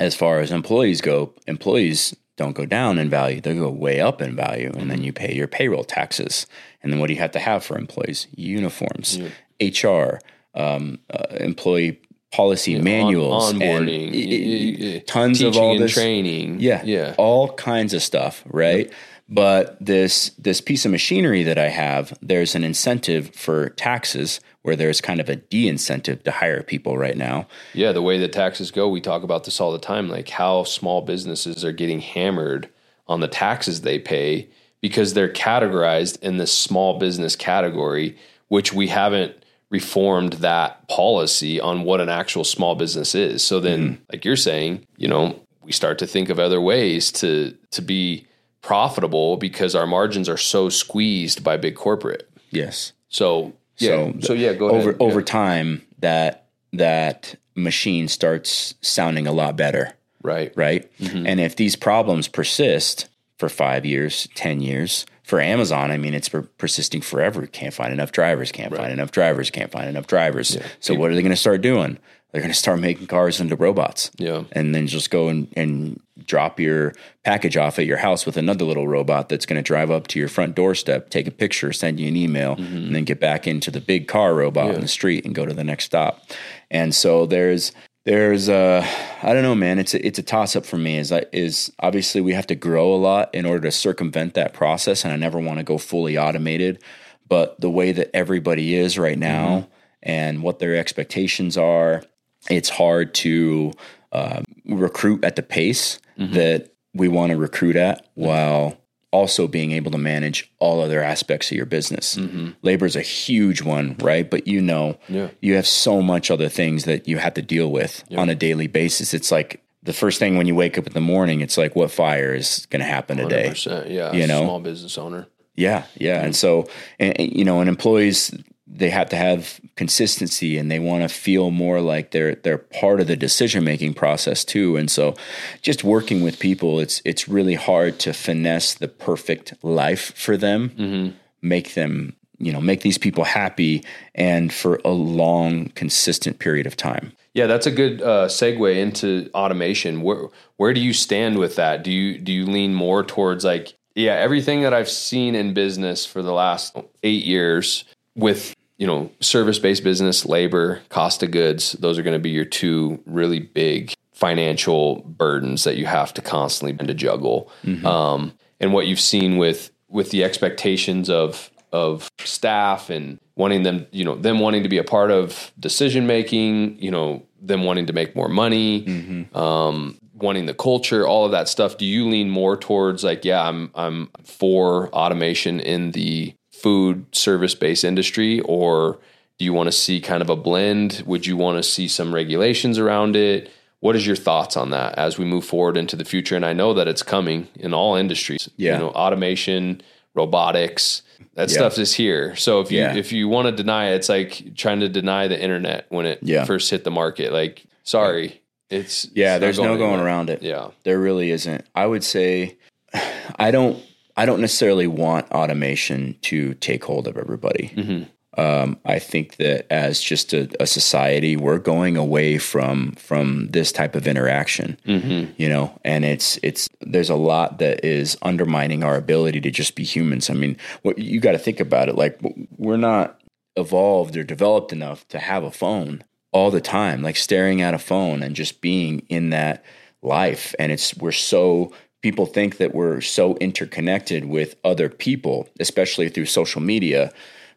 B: as far as employees go, employees don't go down in value; they go way up in value, and
A: Mm-hmm.
B: then you pay your payroll taxes. And then, what do you have to have for employees? Uniforms, HR, um, uh, employee policy manuals,
A: On,
B: and
A: onboarding,
B: y- y-
A: y- y-
B: tons of all
A: and
B: this
A: training.
B: yeah,
A: yeah.
B: all kinds of stuff, right? But this this piece of machinery that I have, there's an incentive for taxes where there's kind of a de-incentive to hire people right now.
A: Yeah, the way that taxes go, we talk about this all the time, like how small businesses are getting hammered on the taxes they pay because they're categorized in this small business category, which we haven't reformed that policy on what an actual small business is. So then, like you're saying, you know, we start to think of other ways to to be profitable because our margins are so squeezed by big corporate.
B: Yes.
A: So yeah, so, yeah, go
B: over
A: ahead.
B: over
A: Yeah.
B: time that that machine starts sounding a lot better,
A: right,
B: right?
A: Mm-hmm.
B: And if these problems persist for 5 years, 10 years, for Amazon, I mean, it's per- persisting forever. Can't find enough drivers. Can't find enough drivers. Can't find enough drivers. So what are they going to start doing? They're going to start making cars into robots.
A: Yeah.
B: And then just go and, and drop your package off at your house with another little robot that's going to drive up to your front doorstep, take a picture, send you an email, mm-hmm. and then get back into the big car robot on the street and go to the next stop. And so there's there's uh I don't know, man. It's a, it's a toss up for me. Is is obviously we have to grow a lot in order to circumvent that process, and I never want to go fully automated. But the way that everybody is right now, and what their expectations are, it's hard to uh, recruit at the pace that we want to recruit at, while also being able to manage all other aspects of your business. Mm-hmm. Labor is a huge one, right? But you know,
A: Yeah.
B: you have so much other things that you have to deal with on a daily basis. It's like the first thing when you wake up in the morning, it's like, what fire is going to happen today?
A: 100%, yeah,
B: You know?
A: small business owner.
B: Yeah, yeah. And mm. so, and, and, you know, and employees they have to have consistency and they want to feel more like they're they're part of the decision making process too. And so, just working with people, it's it's really hard to finesse the perfect life for them, make them you know make these people happy and for a long consistent period of time.
A: Yeah, that's a good uh, segue into automation. Where where do you stand with that? Do you do you lean more towards like yeah, everything that I've seen in business for the last eight years with you know service based business, labor, cost of goods. Those are going to be your two really big financial burdens that you have to constantly to juggle. Mm-hmm. Um, and what you've seen with with the expectations of of staff and wanting them, you know, them wanting to be a part of decision making, you know, them wanting to make more money, mm-hmm. um, wanting the culture, all of that stuff. Do you lean more towards like, yeah, I'm I'm for automation in the food service based industry, or do you want to see kind of a blend? Would you want to see some regulations around it? What is your thoughts on that as we move forward into the future? And I know that it's coming in all industries.
B: Yeah.
A: You know, automation, robotics, that yeah. stuff is here. So if you yeah. if you want to deny it, it's like trying to deny the internet when it yeah. first hit the market. Like, sorry, it's
B: yeah.
A: It's
B: there's going no going around it.
A: Yeah,
B: there really isn't. I would say, I don't. I don't necessarily want automation to take hold of everybody. Mm-hmm. Um, I think that as just a, a, society, we're going away from from this type of interaction. Mm-hmm. You know, and it's it's there's a lot that is undermining our ability to just be humans. I mean, what you got to think about it. Like we're not evolved or developed enough to have a phone all the time, like staring at a phone and just being in that life. And it's we're so people think that we're so interconnected with other people, especially through social media,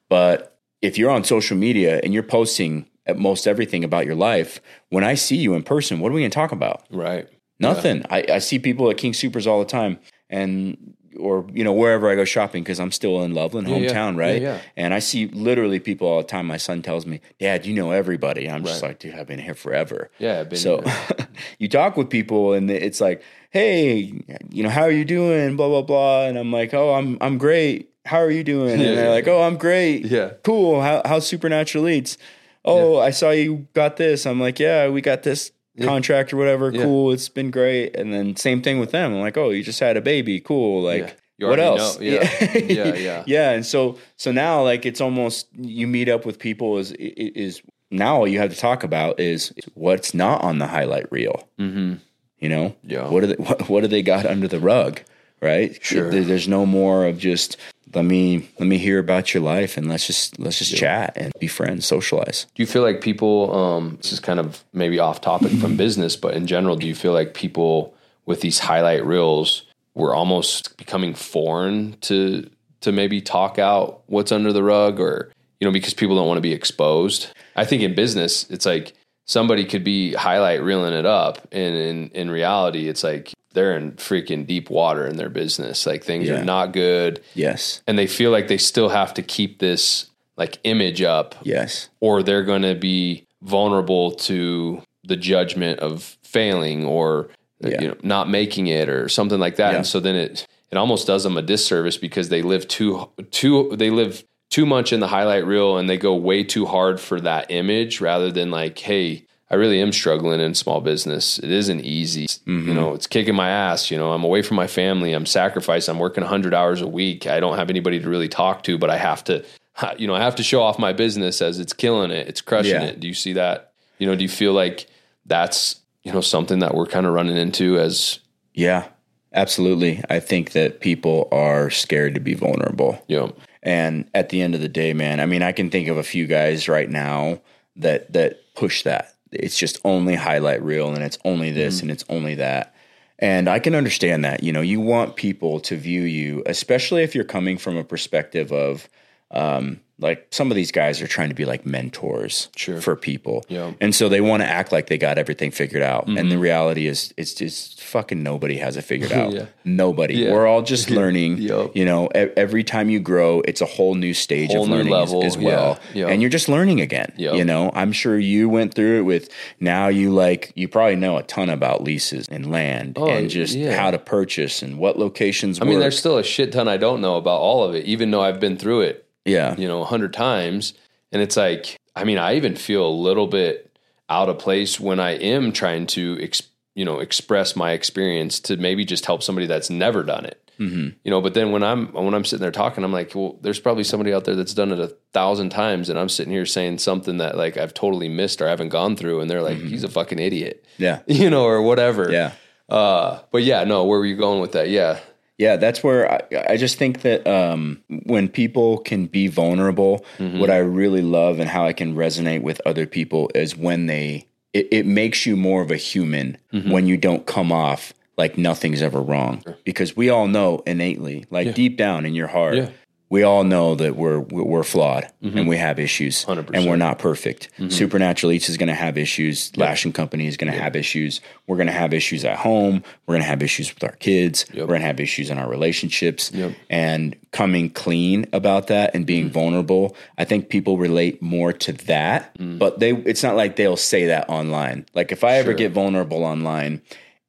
B: but if you're on social media and you're posting at most everything about your life, when I see you in person, what are we going to talk about?
A: Right.
B: Nothing. Yeah. I, I see people at King Supers all the time and or you know wherever I go shopping because I'm still in Loveland, yeah, hometown,
A: yeah.
B: right?
A: Yeah,
B: and I see literally people all the time. My son tells me, "Dad, you know everybody." And I'm just like, "Dude, I've been here forever."
A: Yeah,
B: so you talk with people, and it's like, "Hey, you know, how are you doing?" Blah blah blah, and I'm like, "Oh, I'm I'm great." how are you doing? And they're like, oh, I'm great.
A: Yeah.
B: Cool. How, how's Supernatural Eats? Oh, yeah. I saw you got this. I'm like, yeah, we got this yeah. contract or whatever. Yeah. Cool. It's been great. And then same thing with them. I'm like, oh, you just had a baby. Cool. Like, what else?
A: Know. Yeah. yeah. Yeah.
B: yeah. And so, so now like it's almost, you meet up with people is, is now all you have to talk about is what's not on the highlight reel. Mm-hmm. You know?
A: Yeah.
B: What, are they, what, what do they got under the rug? Right.
A: Sure.
B: There's no more of just, let me let me hear about your life and let's just let's just yeah. chat and be friends socialize
A: do you feel like people um, this is kind of maybe off topic from business but in general do you feel like people with these highlight reels were almost becoming foreign to to maybe talk out what's under the rug or you know because people don't want to be exposed i think in business it's like somebody could be highlight reeling it up and in in reality it's like they're in freaking deep water in their business. Like things yeah. are not good.
B: Yes.
A: And they feel like they still have to keep this like image up.
B: Yes.
A: Or they're going to be vulnerable to the judgment of failing or yeah. you know not making it or something like that. Yeah. And so then it it almost does them a disservice because they live too too they live too much in the highlight reel and they go way too hard for that image rather than like hey I really am struggling in small business. It isn't easy. Mm-hmm. You know, it's kicking my ass. You know, I'm away from my family. I'm sacrificed. I'm working 100 hours a week. I don't have anybody to really talk to, but I have to, you know, I have to show off my business as it's killing it. It's crushing yeah. it. Do you see that? You know, do you feel like that's, you know, something that we're kind of running into as.
B: Yeah, absolutely. I think that people are scared to be vulnerable.
A: Yeah.
B: And at the end of the day, man, I mean, I can think of a few guys right now that that push that it's just only highlight reel and it's only this mm-hmm. and it's only that. And I can understand that. You know, you want people to view you, especially if you're coming from a perspective of um, like some of these guys are trying to be like mentors
A: sure.
B: for people.
A: Yeah.
B: And so they want to act like they got everything figured out. Mm-hmm. And the reality is it's just fucking nobody has it figured out. yeah. Nobody. Yeah. We're all just learning.
A: yep.
B: You know, every time you grow, it's a whole new stage
A: whole
B: of learning
A: level.
B: As, as, well. And you're just learning again.
A: Yep.
B: You know, I'm sure you went through it with now you like you probably know a ton about leases and land oh, and just how to purchase and what locations
A: I mean, there's still a shit ton I don't know about all of it, even though I've been through it
B: yeah.
A: You know, a hundred times. And it's like, I mean, I even feel a little bit out of place when I am trying to, ex- you know, express my experience to maybe just help somebody that's never done it. You know, but then when I'm when I'm sitting there talking, I'm like, well, there's probably somebody out there that's done it a thousand times, and I'm sitting here saying something that like I've totally missed or I haven't gone through, and they're like, he's a fucking idiot,
B: Yeah.
A: you know, or whatever.
B: Yeah.
A: Uh, but yeah, no, where were you going with that? Yeah.
B: Yeah, that's where I, I just think that um, when people can be vulnerable, what I really love and how I can resonate with other people is when they, it, it makes you more of a human when you don't come off like nothing's ever wrong. Because we all know innately, like deep down in your heart,
A: Yeah.
B: We all know that we're we're flawed and we have issues
A: 100%.
B: and we're not perfect. Supernatural Eats is going to have issues. Lashing Company is going to have issues. We're going to have issues at home. We're going to have issues with our kids. We're going to have issues in our relationships.
A: Yep.
B: And coming clean about that and being vulnerable, I think people relate more to that. But they, it's not like they'll say that online. Like if I ever
A: Sure.
B: get vulnerable online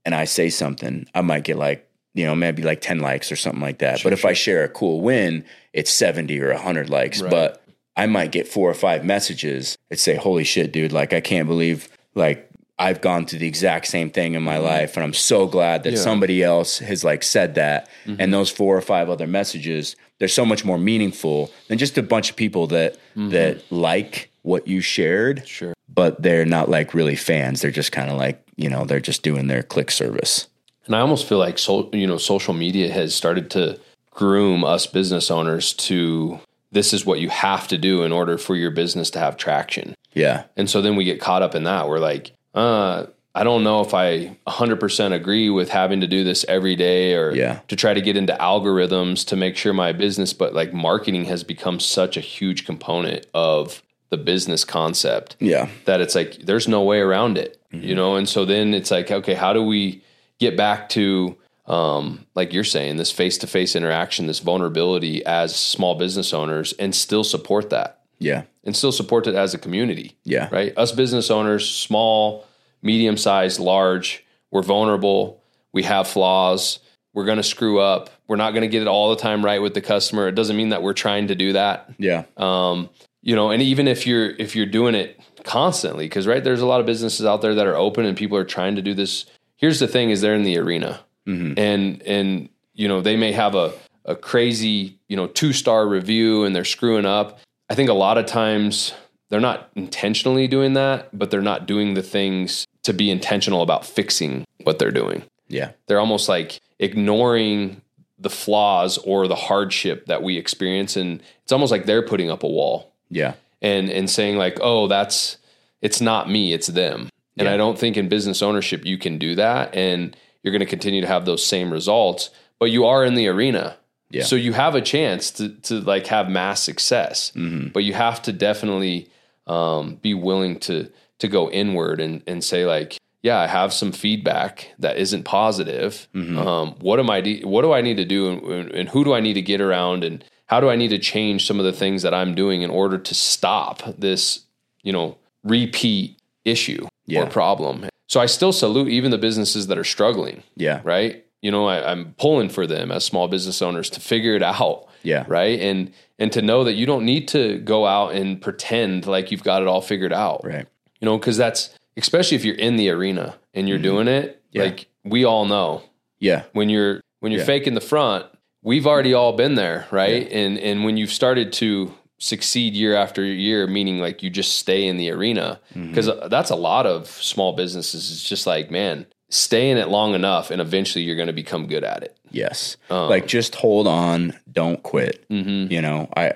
B: and I say something, I might get like you know, maybe like 10 likes or something like that. but if I share a cool win, it's 70 or 100 likes.
A: Right.
B: But I might get four or five messages that say, Holy shit, dude, like I can't believe like I've gone through the exact same thing in my mm-hmm. life. And I'm so glad that
A: Yeah.
B: somebody else has like said that. And mm-hmm. those four or five other messages, they're so much more meaningful than just a bunch of people that mm-hmm. that like what you shared.
A: Sure.
B: But they're not like really fans. They're just kind of like, you know, they're just doing their click service.
A: And I almost feel like so, you know, social media has started to groom us business owners to this is what you have to do in order for your business to have traction.
B: Yeah.
A: And so then we get caught up in that. We're like, uh, I don't know if I 100% agree with having to do this every day or
B: Yeah.
A: to try to get into algorithms to make sure my business, but like marketing has become such a huge component of the business concept
B: Yeah.
A: that it's like there's no way around it,
B: Mm-hmm.
A: you know? And so then it's like, okay, how do we get back to um like you're saying this face-to-face interaction, this vulnerability as small business owners and still support that
B: Yeah.
A: and still support it as a community.
B: Yeah.
A: Right? Us business owners, small, medium-sized, large, we're vulnerable, we have flaws, we're going to screw up. We're not going to get it all the time right with the customer. It doesn't mean that we're trying to do that
B: Yeah.
A: um, you know, and even if you're if you're doing it constantly, because right there's a lot of businesses out there that are open and people are trying to do this. Here's the thing: is they're in the arena, mm-hmm. and and you know they may have a a crazy you know two star review and they're screwing up. I think a lot of times they're not intentionally doing that, but they're not doing the things to be intentional about fixing what they're doing
B: Yeah.
A: they're almost like ignoring the flaws or the hardship that we experience and it's almost like they're putting up a wall
B: Yeah.
A: and and saying like oh that's it's not me it's them and
B: Yeah.
A: i don't think in business ownership you can do that and you're going to continue to have those same results but you are in the arena
B: Yeah.
A: so you have a chance to to like have mass success
B: Mm-hmm.
A: but you have to definitely um, be willing to to go inward and and say like yeah i have some feedback that isn't positive
B: Mm-hmm.
A: um, what am i de- what do i need to do and, and who do i need to get around and how do i need to change some of the things that i'm doing in order to stop this you know repeat issue
B: Yeah.
A: or problem so i still salute even the businesses that are struggling
B: Yeah.
A: right you know I, i'm pulling for them as small business owners to figure it out
B: Yeah.
A: right and and to know that you don't need to go out and pretend like you've got it all figured out
B: Right.
A: you know because that's especially if you're in the arena and you're doing it
B: Mm-hmm. Yeah.
A: like we all know
B: Yeah.
A: when you're when you're
B: Yeah.
A: faking the front we've already all been there right and and when you've started to succeed year after year meaning like you just stay in the arena
B: Mm-hmm.
A: because that's a lot of small businesses it's just like man stay in it long enough and eventually you're going to become good at it
B: Yes.
A: Um,
B: like just hold on, don't quit.
A: Mm-hmm.
B: You know, I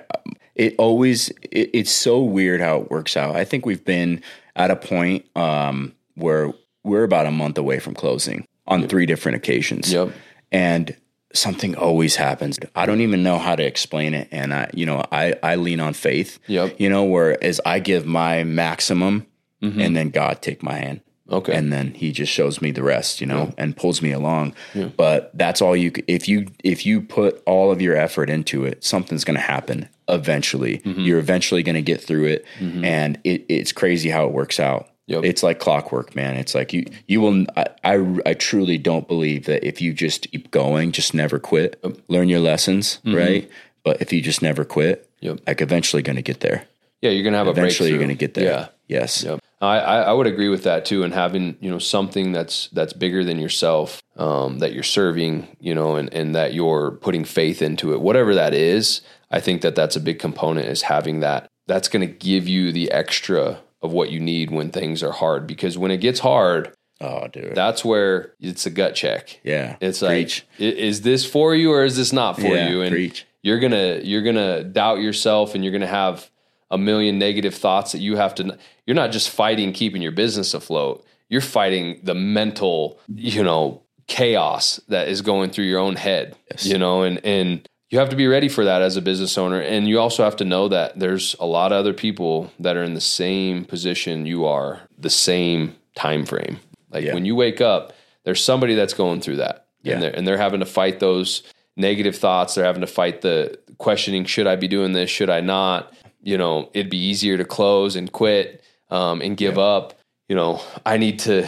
B: it always it, it's so weird how it works out. I think we've been at a point um where we're about a month away from closing on three different occasions.
A: Yep.
B: And something always happens. I don't even know how to explain it and I you know, I I lean on faith.
A: Yep.
B: You know, whereas I give my maximum
A: Mm-hmm.
B: and then God take my hand
A: okay
B: and then he just shows me the rest, you know, and pulls me along. But that's all you. If you if you put all of your effort into it, something's going to happen eventually.
A: Mm-hmm.
B: You're eventually going to get through it, and it, it's crazy how it works out.
A: Yep.
B: It's like clockwork, man. It's like you you will. I, I I truly don't believe that if you just keep going, just never quit, learn your lessons, right? But if you just never quit,
A: Mm-hmm. Yep.
B: like eventually going to get there.
A: Yeah, you're gonna have a break.
B: Eventually
A: a
B: you're gonna get there.
A: Yeah,
B: Yes.
A: Yep. I, I I would agree with that too, and having you know something that's that's bigger than yourself, um, that you're serving, you know, and and that you're putting faith into it, whatever that is. I think that that's a big component is having that. That's going to give you the extra of what you need when things are hard, because when it gets hard,
B: Oh, dude.
A: that's where it's a gut check.
B: yeah.
A: It's
B: Preach.
A: like, is this for you or is this not for
B: Yeah,
A: you? And
B: preach.
A: you're gonna you're gonna doubt yourself, and you're gonna have a million negative thoughts that you have to. You're not just fighting keeping your business afloat. You're fighting the mental, you know, chaos that is going through your own head.
B: Yes.
A: You know, and and you have to be ready for that as a business owner, and you also have to know that there's a lot of other people that are in the same position you are, the same time frame. Like
B: Yeah.
A: when you wake up, there's somebody that's going through that,
B: Yeah.
A: and they're and they're having to fight those negative thoughts. They're having to fight the questioning: Should I be doing this? Should I not? You know, it'd be easier to close and quit um, and give up. You know, I need to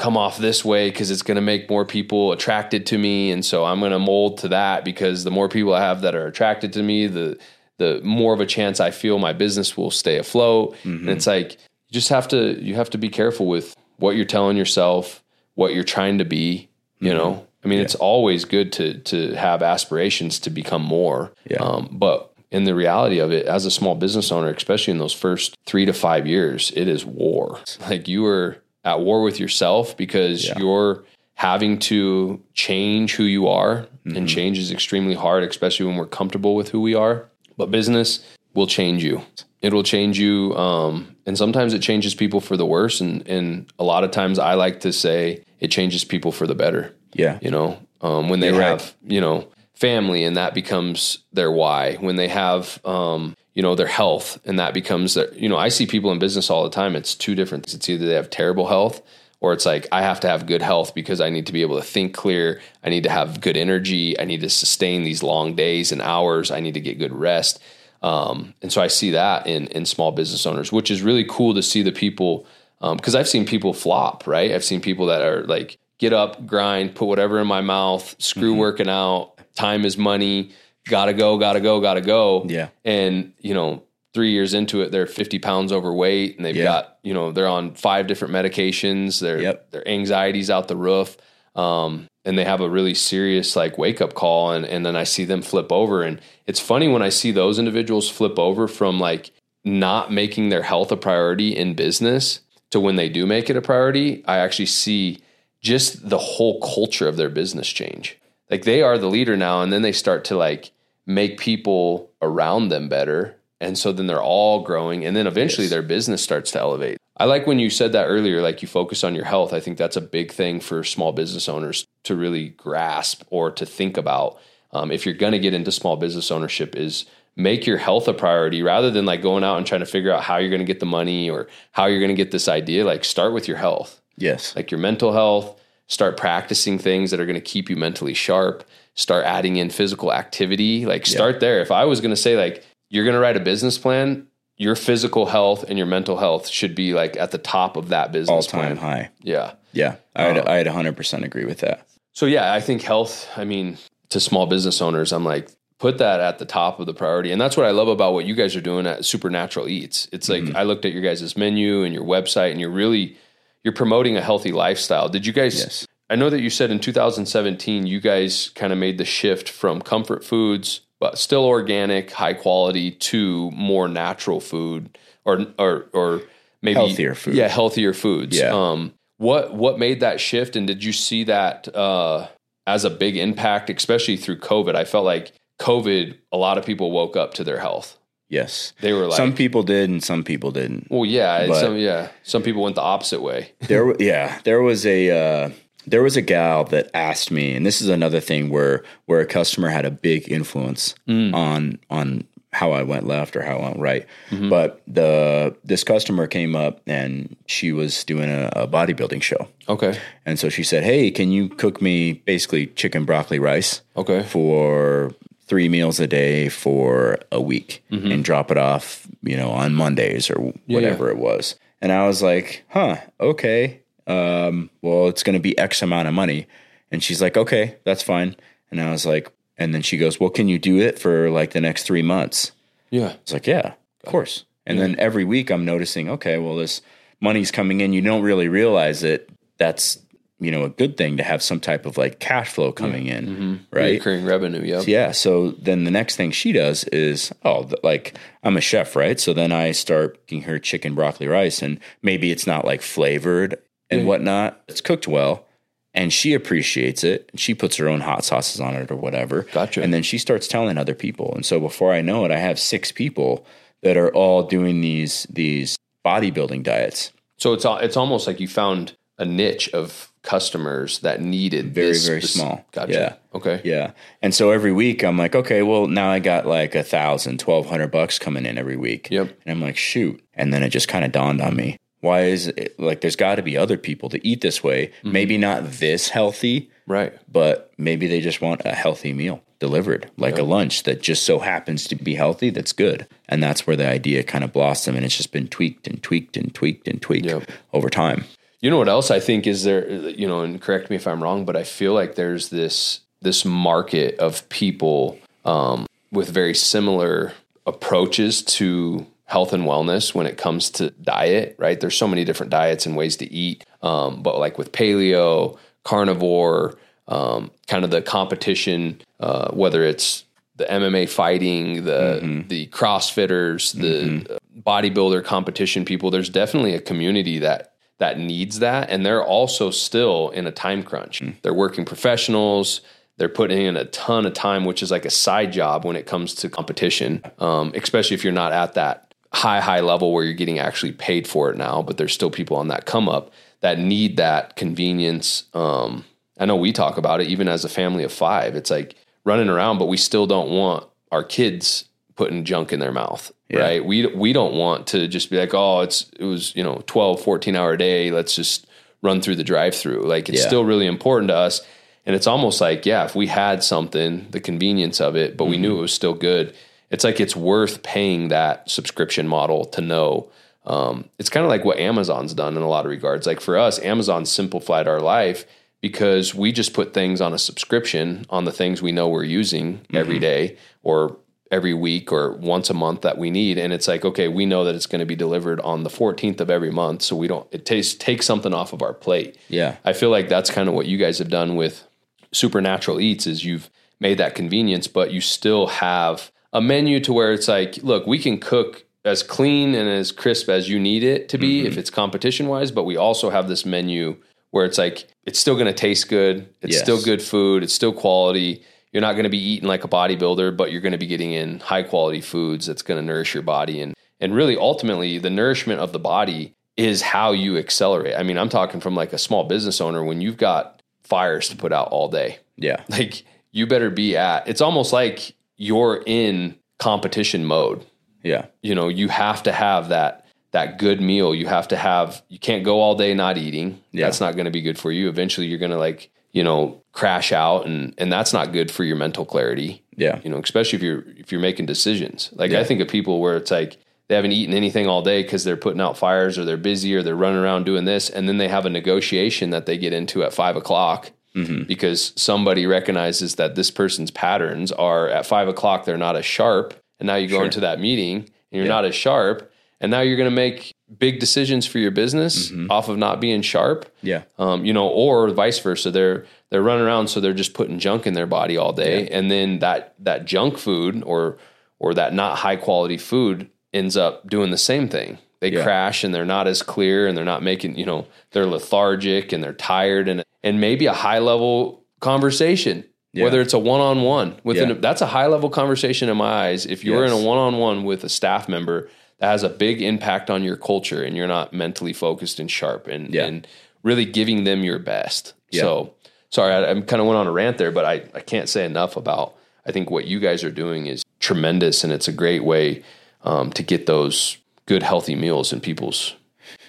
A: come off this way because it's going to make more people attracted to me, and so I'm going to mold to that because the more people I have that are attracted to me, the the more of a chance I feel my business will stay afloat. And it's like you just have to you have to be careful with what you're telling yourself, what you're trying to be. You know, I mean, it's always good to to have aspirations to become more.
B: Yeah.
A: Um, but in the reality of it, as a small business owner, especially in those first three to five years, it is war. Like you are at war with yourself because
B: Yeah.
A: you're having to change who you are, and change is extremely hard, especially when we're comfortable with who we are. But business will change you. It will change you, um, and sometimes it changes people for the worse, and and a lot of times I like to say it changes people for the better
B: yeah.
A: you know um, when they
B: You're
A: have
B: right.
A: you know family and that becomes their why when they have um, you know their health and that becomes their you know i see people in business all the time. It's two different things. it's either they have terrible health or it's like i have to have good health because i need to be able to think clear. I need to have good energy. I need to sustain these long days and hours. I need to get good rest. Um, and so i see that in in small business owners which is really cool to see the people um, because I've seen people flop, right? I've seen people that are like, get up, grind, put whatever in my mouth, screw mm-hmm. working out, time is money, gotta go, gotta go, gotta go.
B: Yeah.
A: And, you know, three years into it, they're 50 pounds overweight and they've
B: Yeah.
A: got, you know, they're on five different medications, their,
B: Yep.
A: their anxiety's out the roof. Um, and they have a really serious like wake up call and, and then I see them flip over. And it's funny when I see those individuals flip over from like not making their health a priority in business to when they do make it a priority, I actually see just the whole culture of their business change. Like they are the leader now, and then they start to like make people around them better. And so then they're all growing, and then eventually
B: Yes.
A: their business starts to elevate. I like when you said that earlier, like you focus on your health. I think that's a big thing for small business owners to really grasp or to think about. Um, if you're going to get into small business ownership, is make your health a priority rather than like going out and trying to figure out how you're going to get the money or how you're going to get this idea. Like start with your health
B: Yes.
A: like your mental health, start practicing things that are going to keep you mentally sharp, start adding in physical activity, like start there. If I was going to say like you're going to write a business plan, your physical health and your mental health should be like at the top of that business.
B: All time
A: plan.
B: high.
A: Yeah.
B: Yeah. I'd, I'd 100% agree with that.
A: So yeah, I think health, I mean, to small business owners, I'm like put that at the top of the priority. And that's what I love about what you guys are doing at Supernatural Eats. It's like mm-hmm. I looked at your guys' menu and your website and you're really you're promoting a healthy lifestyle. Did you guys
B: Yes.
A: I know that you said in 2017 you guys kind of made the shift from comfort foods but still organic, high quality to more natural food or or or maybe
B: Healthier food.
A: Yeah, healthier foods.
B: Yeah.
A: Um what what made that shift and did you see that uh as a big impact especially through COVID? I felt like COVID a lot of people woke up to their health.
B: Yes.
A: They were like
B: some people did and some people didn't.
A: well yeah, some yeah, some people went the opposite way.
B: there yeah there was a uh, there was a gal that asked me and this is another thing where where a customer had a big influence on on how I went left or how I went right but the this customer came up and she was doing a, a bodybuilding show
A: okay.
B: and so she said hey can you cook me basically chicken broccoli rice
A: Okay.
B: for three meals a day for a week and drop it off, you know, on Mondays or whatever it was. And I was like, huh, okay. Um, well, it's going to be X amount of money. And she's like, okay, that's fine. And I was like, and then she goes, well, can you do it for like the next three months?
A: Yeah.
B: It's like, yeah, of course. And then every week I'm noticing, okay, well, this money's coming in. You don't really realize it. That's, you know, a good thing to have some type of like cash flow coming in, mm-hmm. right?
A: Recurring revenue. Yep.
B: Yeah. So then the next thing she does is, oh, th- like I'm a chef, right? So then I start making her chicken broccoli rice, and maybe it's not like flavored and whatnot. It's cooked well, and she appreciates it. And she puts her own hot sauces on it or whatever.
A: Gotcha.
B: And then she starts telling other people, and so before I know it, I have six people that are all doing these these bodybuilding diets.
A: So it's it's almost like you found a niche of customers that needed
B: Very,
A: this
B: very small.
A: Gotcha.
B: Yeah.
A: Okay.
B: Yeah. And so every week I'm like, okay, well now I got like a thousand, twelve hundred bucks coming in every week.
A: Yep.
B: And I'm like, shoot. And then it just kind of dawned on me. Why is it like there's got to be other people to eat this way?
A: Mm-hmm.
B: Maybe not this healthy,
A: Right.
B: but maybe they just want a healthy meal delivered, like a lunch that just so happens to be healthy that's good. And that's where the idea kind of blossomed and it's just been tweaked and tweaked and tweaked and tweaked
A: Yep.
B: over time.
A: You know what else I think is there? You know, and correct me if I'm wrong, but I feel like there's this this market of people um, with very similar approaches to health and wellness when it comes to diet. Right? There's so many different diets and ways to eat, um, but like with paleo, carnivore, um, kind of the competition, uh, whether it's the MMA fighting, the the CrossFitters, the bodybuilder competition people. There's definitely a community that that needs that, and they're also still in a time crunch. They're working professionals. They're putting in a ton of time, which is like a side job when it comes to competition, um, especially if you're not at that high high level where you're getting actually paid for it now. But there's still people on that come up that need that convenience. Um, I know we talk about it even as a family of five. It's like running around, but we still don't want our kids putting junk in their mouth, right? We we don't want to just be like, "Oh, it's it was, you know, 12, 14 hour day, let's just run through the drive-through." Like it's
B: Yeah.
A: still really important to us. And it's almost like, yeah, if we had something, the convenience of it, but we knew it was still good, it's like it's worth paying that subscription model to know. Um, it's kind of like what Amazon's done in a lot of regards. Like for us, Amazon simplified our life because we just put things on a subscription on the things we know we're using every day or every week or once a month that we need. And it's like, okay, we know that it's going to be delivered on the 14th of every month. So we don't, it takes, takes something off of our plate.
B: Yeah.
A: I feel like that's kind of what you guys have done with Supernatural Eats is you've made that convenience, but you still have a menu to where it's like, look, we can cook as clean and as crisp as you need it to be mm-hmm. if it's competition wise, but we also have this menu where it's like it's still going to taste good, it's
B: Yes.
A: still good food, it's still quality. You're not going to be eating like a bodybuilder, but you're going to be getting in high quality foods that's going to nourish your body and and really ultimately the nourishment of the body is how you accelerate. I mean, I'm talking from like a small business owner when you've got fires to put out all day.
B: Yeah.
A: Like you better be at it's almost like you're in competition mode.
B: Yeah.
A: You know, you have to have that that good meal. You have to have you can't go all day not eating.
B: Yeah.
A: That's not going to be good for you. Eventually you're going to like, you know, crash out and and that's not good for your mental clarity.
B: Yeah.
A: you know, especially if you're if you're making decisions. Like I think of people where it's like they haven't eaten anything all day because they're putting out fires or they're busy or they're running around doing this, and then they have a negotiation that they get into at five o'clock mm-hmm. because somebody recognizes that this person's patterns are at five o'clock they're not as sharp, and now you go into that meeting and you're not as sharp, and now you're going to make big decisions for your business off of not being sharp
B: Yeah.
A: um, you know, or vice versa. They're they're running around, so they're just putting junk in their body all day, and then that that junk food or or that not high quality food ends up doing the same thing. They
B: Yeah.
A: crash and they're not as clear, and they're not making you know they're lethargic and they're tired, and and maybe a high level conversation.
B: Yeah.
A: Whether it's a one on one with
B: Yeah.
A: an, that's a high level conversation in my eyes. If you're in a one on one with a staff member, that has a big impact on your culture, and you're not mentally focused and sharp, and
B: Yeah.
A: and really giving them your best.
B: Yeah.
A: So sorry, I, I kind of went on a rant there, but I, I can't say enough about I think what you guys are doing is tremendous and it's a great way um, to get those good healthy meals in people's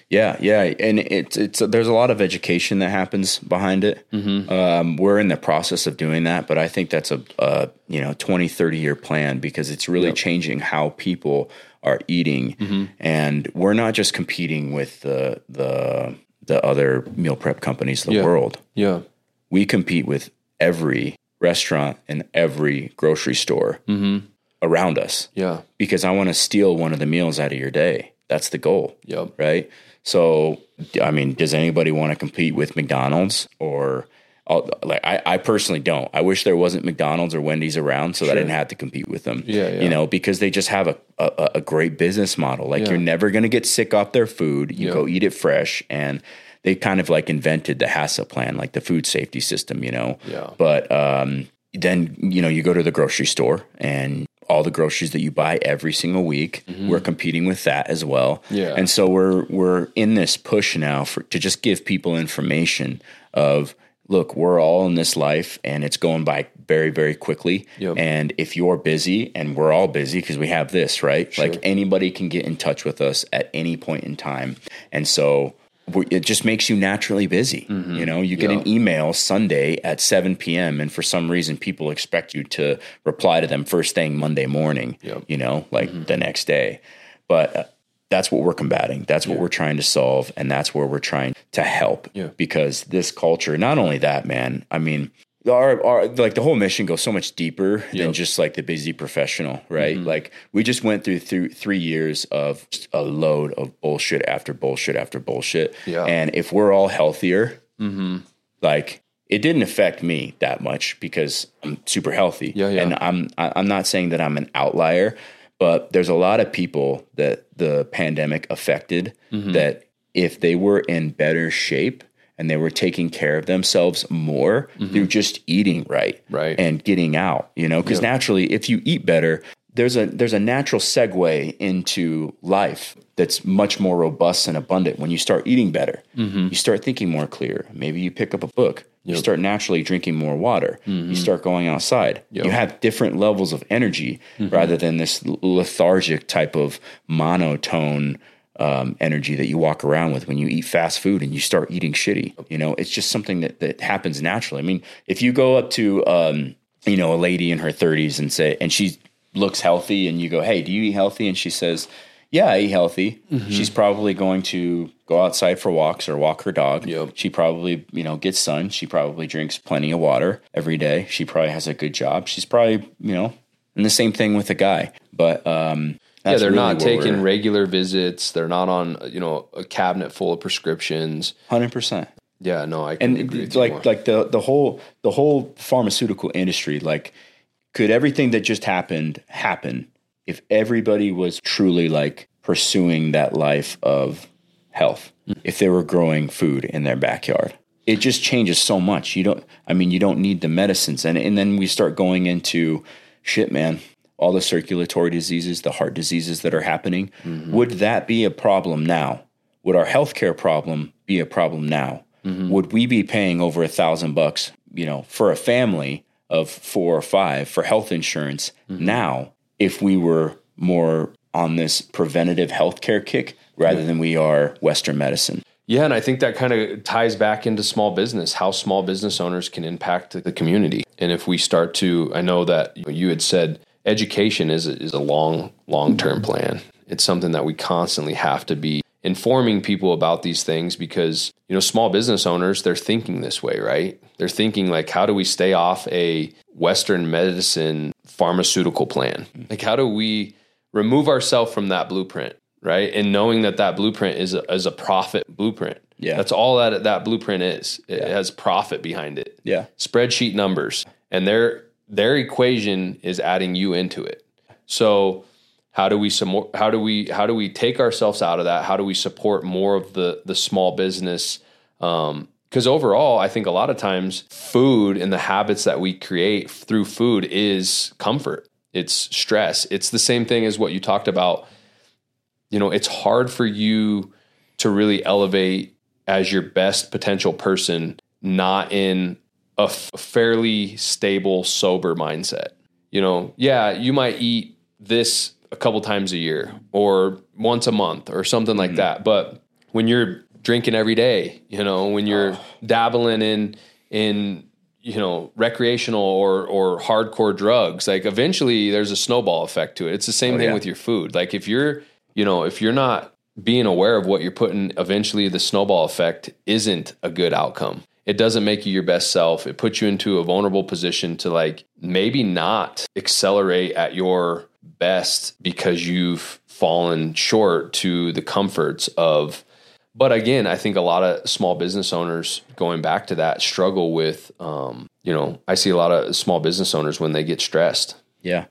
B: Yeah, yeah, and it's it's there's a lot of education that happens behind it. Um, we're in the process of doing that, but I think that's a, a you know 20, 30 year plan because it's really changing how people are eating, mm-hmm. and we're not just competing with the the the other meal prep companies of the
A: Yeah.
B: world.
A: yeah
B: We compete with every restaurant and every grocery store. Mm-hmm. around us
A: Yeah.
B: because I want to steal one of the meals out of your day. That's the goal.
A: Yep.
B: Right. So, I mean, does anybody want to compete with McDonald's or I'll, like I, I personally don't. I wish there wasn't McDonald's or Wendy's around so that I didn't have to compete with them.
A: Yeah, yeah.
B: You know, because they just have a, a, a great business model. Like
A: Yeah.
B: you're never going to get sick off their food. You go eat it fresh and they kind of like invented the HACCP plan, like the food safety system, you know?
A: Yeah.
B: But um, then, you know, you go to the grocery store and all the groceries that you buy every single week, we're competing with that as well.
A: Mm-hmm. Yeah.
B: And so we're we're in this push now for to just give people information of look, we're all in this life and it's going by very, very quickly.
A: Yep.
B: And if you're busy and we're all busy because we have this, right?
A: Sure.
B: Like anybody can get in touch with us at any point in time. And so it just makes you naturally busy. You know, you get
A: Mm-hmm.
B: An email Sunday at 7 p.m. and for some reason people expect you to reply to them first thing Monday morning,
A: Yep. Mm-hmm.
B: you know, like the next day. But uh, that's what we're combating. That's what we're trying to solve. And that's where we're trying to help
A: Yeah.
B: because this culture, not only that, man, I mean, our, our like the whole mission goes so much deeper than just like the busy professional, right?
A: Mm-hmm.
B: Like we just went through through three years of just a load of bullshit after bullshit after bullshit.
A: Yeah.
B: And if we're all healthier,
A: Mm-hmm.
B: like it didn't affect me that much because I'm super healthy.
A: Yeah, yeah.
B: And I'm I'm not saying that I'm an outlier, but there's a lot of people that the pandemic affected
A: Mm-hmm.
B: that if they were in better shape and they were taking care of themselves more through just eating right,
A: Mm-hmm. Right.
B: and getting out, you know, because naturally if you eat better, there's a there's a natural segue into life that's much more robust and abundant when you start eating better.
A: Mm-hmm.
B: You start thinking more clear. Maybe you pick up a book. You start naturally drinking more water. You start going outside.
A: Mm-hmm. Yep.
B: You have different levels of energy
A: Mm-hmm.
B: rather than this lethargic type of monotone um, energy that you walk around with when you eat fast food and you start eating shitty. You know, it's just something that, that happens naturally. I mean, if you go up to, um, you know, a lady in her 30s and say, and she looks healthy and you go, hey, do you eat healthy? And she says, yeah, eat healthy.
A: Mm-hmm.
B: She's probably going to go outside for walks or walk her dog.
A: Yep.
B: She probably, you know, gets sun. She probably drinks plenty of water every day. She probably has a good job. She's probably, you know, and the same thing with a guy. But um
A: Yeah, they're
B: really
A: not taking regular visits. They're not on, you know, a cabinet full of prescriptions.
B: 100%.
A: Yeah, no, I can
B: and
A: agree with
B: it's
A: you
B: like like the the whole the whole pharmaceutical industry like could everything that just happened happen if everybody was truly like pursuing that life of health if they were growing food in their backyard. It just changes so much. You don't i mean you don't need the medicines. And and then we start going into shit man all the circulatory diseases the heart diseases that are happening. Mm-hmm. Would that be a problem now? Would our healthcare problem be a problem now? Mm-hmm. Would we be paying over a thousand bucks you know for a family of four or five for health insurance mm-hmm. now if we were more on this preventative healthcare kick rather than we are western medicine
A: Yeah, and I think that kind of ties back into small business, how small business owners can impact the community. And if we start to, I know that you had said education is a, is a long, long term plan. It's something that we constantly have to be informing people about these things because, you know, small business owners, they're thinking this way, right? They're thinking like, how do we stay off a Western medicine pharmaceutical plan? Like, how do we remove ourselves from that blueprint? right? And knowing that that blueprint is a, is a profit blueprint.
B: Yeah.
A: That's all that that blueprint is. It has profit behind it.
B: yeah
A: Spreadsheet numbers. And their their equation is adding you into it. So how do we some how do we how do we take ourselves out of that? How do we support more of the the small business um because overall, I think a lot of times food and the habits that we create through food is comfort. It's stress. It's the same thing as what you talked about you know, it's hard for you to really elevate as your best potential person, not in a f- fairly stable, sober mindset. You know, yeah, you might eat this a couple times a year or once a month or something like mm. that. But when you're drinking every day, you know, when you're dabbling in, in, you know, recreational or or hardcore drugs, like eventually there's a snowball effect to it. It's the same oh, thing
B: yeah.
A: with your food. Like if you're you know, if you're not being aware of what you're putting, eventually the snowball effect isn't a good outcome. It doesn't make you your best self. It puts you into a vulnerable position to like maybe not accelerate at your best because you've fallen short to the comforts of but again i think a lot of small business owners going back to that struggle with um, you know i see a lot of small business owners when they get stressed
B: Yeah.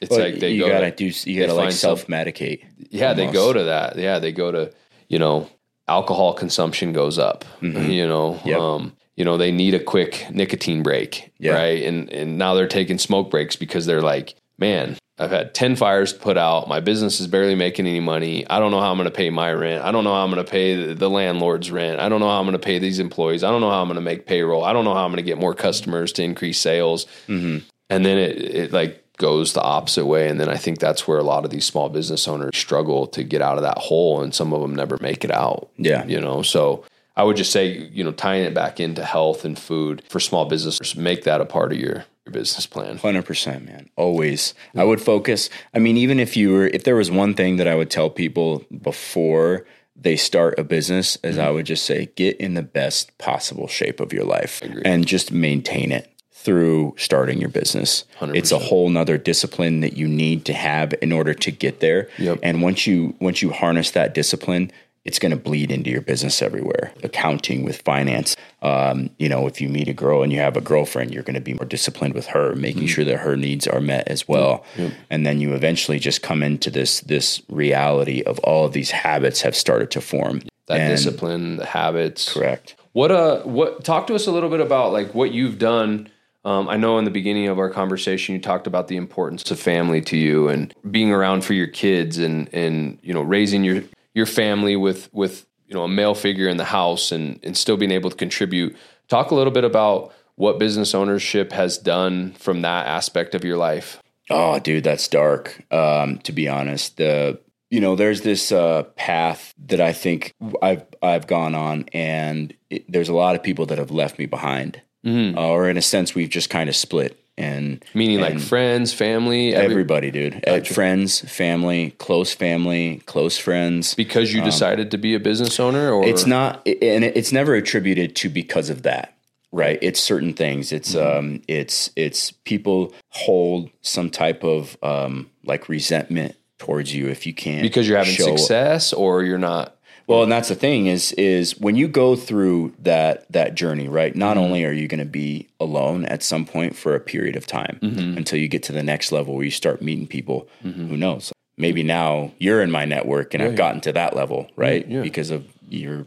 A: it's
B: But
A: like they
B: you
A: go
B: gotta
A: to,
B: do you gotta like self medicate.
A: yeah they go to that yeah they go to you know alcohol consumption goes up you know
B: Mm-hmm. Yep.
A: um you know they need a quick nicotine break
B: Yeah.
A: right and and now they're taking smoke breaks because they're like man i've had 10 fires put out my business is barely making any money i don't know how i'm going to pay my rent i don't know how i'm going to pay the, the landlord's rent i don't know how i'm going to pay these employees i don't know how i'm going to make payroll i don't know how i'm going to get more customers to increase sales
B: Mm-hmm.
A: and then it, it like goes the opposite way and then i think that's where a lot of these small business owners struggle to get out of that hole and some of them never make it out
B: Yeah.
A: you know so i would just say you know tying it back into health and food for small businesses make that a part of your, your business plan
B: Hundred percent, man. Always. I would focus. I mean, even if you were, if there was one thing that I would tell people before they start a business, is mm-hmm. I would just say, get in the best possible shape of your life and just maintain it through starting your business. It's a whole nother discipline that you need to have in order to get there.
A: Yep.
B: And once you once you harness that discipline, it's going to bleed into your business everywhere. Accounting with finance. Um, you know, if you meet a girl and you have a girlfriend, you're going to be more disciplined with her, making sure that her needs are met as well. And then you eventually just come into this this reality of all of these habits have started to form.
A: that
B: And-
A: discipline the habits
B: Correct.
A: What uh what talk to us a little bit about like what you've done. Um, I know in the beginning of our conversation you talked about the importance of family to you and being around for your kids and and you know raising your your family with with you know a male figure in the house and and still being able to contribute. Talk a little bit about what business ownership has done from that aspect of your life.
B: Oh, dude, that's dark. Um, to be honest, the you know, there's this uh, path that I think I've I've gone on, and it, there's a lot of people that have left me behind,
A: Mm-hmm.
B: uh, or in a sense, we've just kind of split. And
A: Meaning like friends, family, every,
B: everybody, dude, Uh, friends, family, close family, close friends.
A: because you decided to be a business owner or
B: Um, It's not, and it's never attributed to because of that, right? It's certain things. It's
A: Mm-hmm.
B: um, it's it's people hold some type of um, like resentment towards you if you can't
A: because you're having success or you're not
B: Well, and that's the thing is is when you go through that that journey, right?
A: Mm-hmm.
B: Not only are you going to be alone at some point for a period of time
A: Mm-hmm.
B: until you get to the next level where you start meeting people. Who knows? Maybe now you're in my network and I've gotten to that level, right?
A: yeah.
B: Because of you're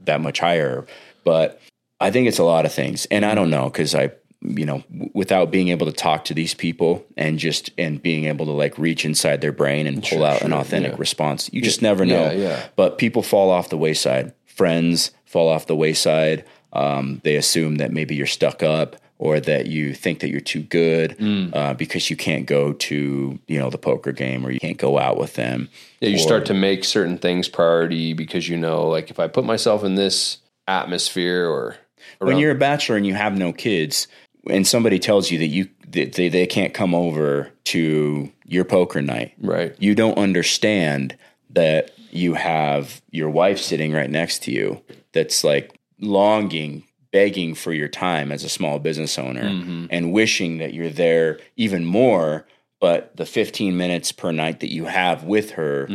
B: that much higher. But I think it's a lot of things, and I don't know because I, you know, w- without being able to talk to these people and just and being able to like reach inside their brain and pull out an authentic
A: yeah.
B: response, you just never know.
A: Yeah, yeah.
B: But people fall off the wayside. Friends fall off the wayside. Um, they assume that maybe you're stuck up or that you think that you're too good
A: Mm.
B: uh, because you can't go to you know the poker game or you can't go out with them.
A: Yeah, you
B: Or-
A: start to make certain things priority because you know, like if I put myself in this atmosphere or
B: when you're a bachelor and you have no kids and somebody tells you that you that they, they can't come over to your poker night.
A: Right,
B: you don't understand that you have your wife sitting right next to you that's like longing begging for your time as a small business owner
A: Mm-hmm.
B: and wishing that you're there even more but the 15 minutes per night that you have with her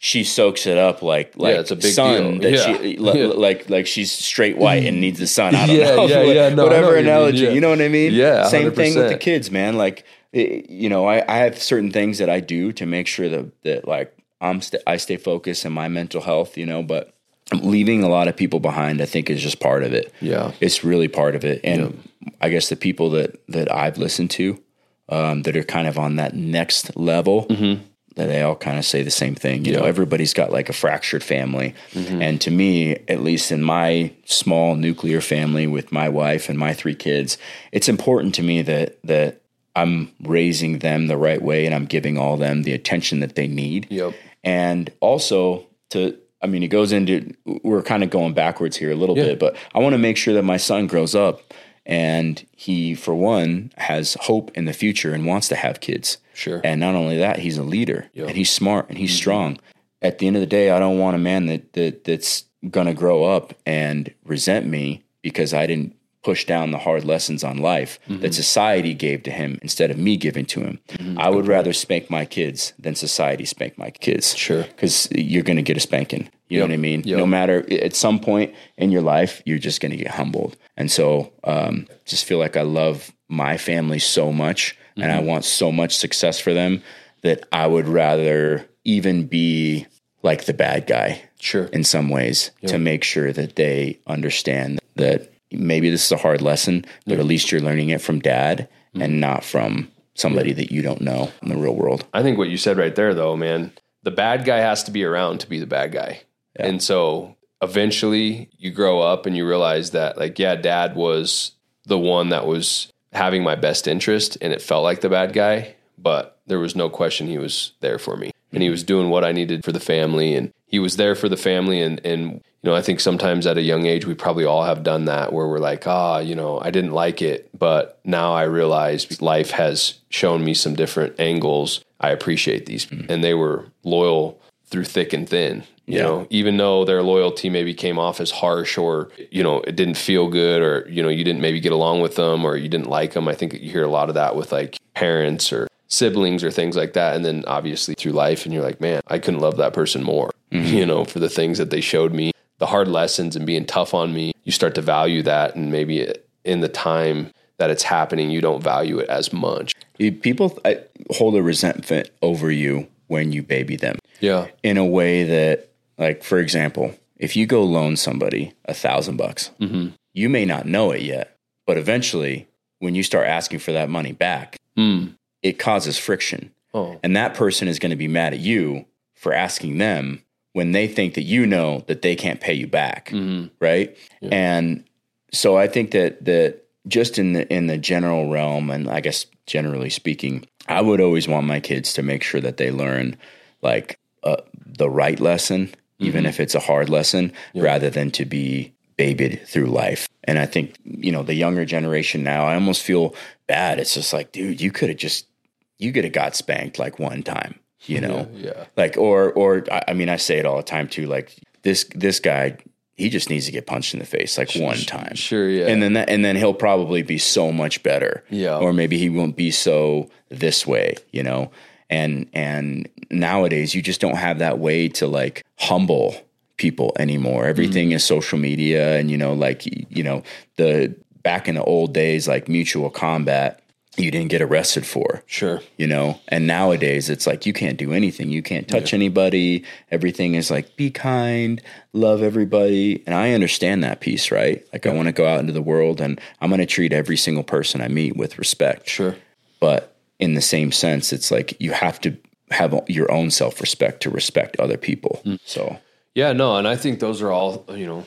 B: she soaks it up like like
A: Mm-hmm. it's a big
B: sun
A: deal.
B: that
A: Yeah.
B: she li-
A: Yeah.
B: like like she's straight white and needs the sun. I don't
A: Yeah,
B: know.
A: yeah, yeah. No,
B: Whatever
A: what you mean,
B: analogy,
A: yeah.
B: you know what I mean?
A: Yeah,
B: Same thing with the kids, man. Like it, you know, I, I have certain things that I do to make sure that that like I'm st- I stay focused in my mental health. You know, but leaving a lot of people behind, I think, is just part of it.
A: Yeah.
B: it's really part of it. And I guess the people that that I've listened to um, that are kind of on that next level.
A: Mm-hmm.
B: They all kind of say the same thing. You know, everybody's got like a fractured family.
A: Mm-hmm.
B: And to me, at least in my small nuclear family with my wife and my three kids, it's important to me that that I'm raising them the right way and I'm giving all them the attention that they need.
A: Yep.
B: And also to I mean, it goes into we're kind of going backwards here a little bit, but I want to make sure that my son grows up and he, for one, has hope in the future and wants to have kids.
A: Sure.
B: And not only that, he's a leader and he's smart and he's mm-hmm. strong. At the end of the day, I don't want a man that, that that's gonna grow up and resent me because I didn't push down the hard lessons on life that mm-hmm. society gave to him instead of me giving to him. Mm-hmm. I would rather spank my kids than society spank my kids.
A: Sure.
B: Because you're going to get a spanking. You know what I mean?
A: Yep.
B: No matter at some point in your life, you're just going to get humbled. And so, um, just feel like I love my family so much and I mm-hmm. want so much success for them that I would rather even be like the bad guy
A: Sure.
B: in some ways to make sure that they understand that maybe this is a hard lesson, but at mm-hmm. least you're learning it from dad mm-hmm. and not from somebody that you don't know in the real world.
A: I think what you said right there, though, man, the bad guy has to be around to be the bad guy. And so eventually you grow up and you realize that, like, yeah, dad was the one that was having my best interest and it felt like the bad guy, but there was no question he was there for me. And he mm-hmm. was doing what I needed for the family and he was there for the family. And, and, you know, I think sometimes at a young age, we probably all have done that where we're like, ah, you know, I didn't like it, but now I realize life has shown me some different angles. I appreciate these. And they were loyal through thick and thin. You
B: Yeah.
A: know, even though their loyalty maybe came off as harsh or, you know, it didn't feel good or, you know, you didn't maybe get along with them or you didn't like them. I think you hear a lot of that with like parents or siblings or things like that. And then obviously through life, and you're like, man, I couldn't love that person more, you know, for the things that they showed me, the hard lessons and being tough on me. You start to value that. And maybe in the time that it's happening, you don't value it as much.
B: People hold a resentment over you when you baby them
A: Yeah.
B: in a way that, like, for example, if you go loan somebody a thousand bucks, you may not know it yet, but eventually, when you start asking for that money back,
A: Mm.
B: It causes friction.
A: Oh,
B: And that person is going to be mad at you for asking them when they think that you know that they can't pay you back,
A: Mhm.
B: right? And so I think that that just in the in the general realm, and I guess generally speaking, I would always want my kids to make sure that they learn like uh, the right lesson, even if it's a hard lesson, rather than to be babied through life. And I think you know the younger generation now, I almost feel bad. It's just like, dude, you could have just you could have got spanked like one time, you know
A: yeah.
B: like or or I mean I say it all the time too like this this guy he just needs to get punched in the face like one time
A: Sure. Yeah.
B: and then that, and then he'll probably be so much better
A: Yeah.
B: or maybe he won't be so this way you know and and nowadays you just don't have that way to like humble people anymore. Mm-hmm. Everything is social media and you know like you know the back in the old days like mutual combat you didn't get arrested for
A: sure.
B: you know? And nowadays it's like you can't do anything. You can't touch anybody. Everything is like be kind love everybody. And i understand that piece right? Like i want to go out into the world and i'm going to treat every single person i meet with respect.
A: Sure.
B: but in the same sense it's like you have to have your own self-respect to respect other people. Mm. So
A: Yeah, no, and I think those are all you know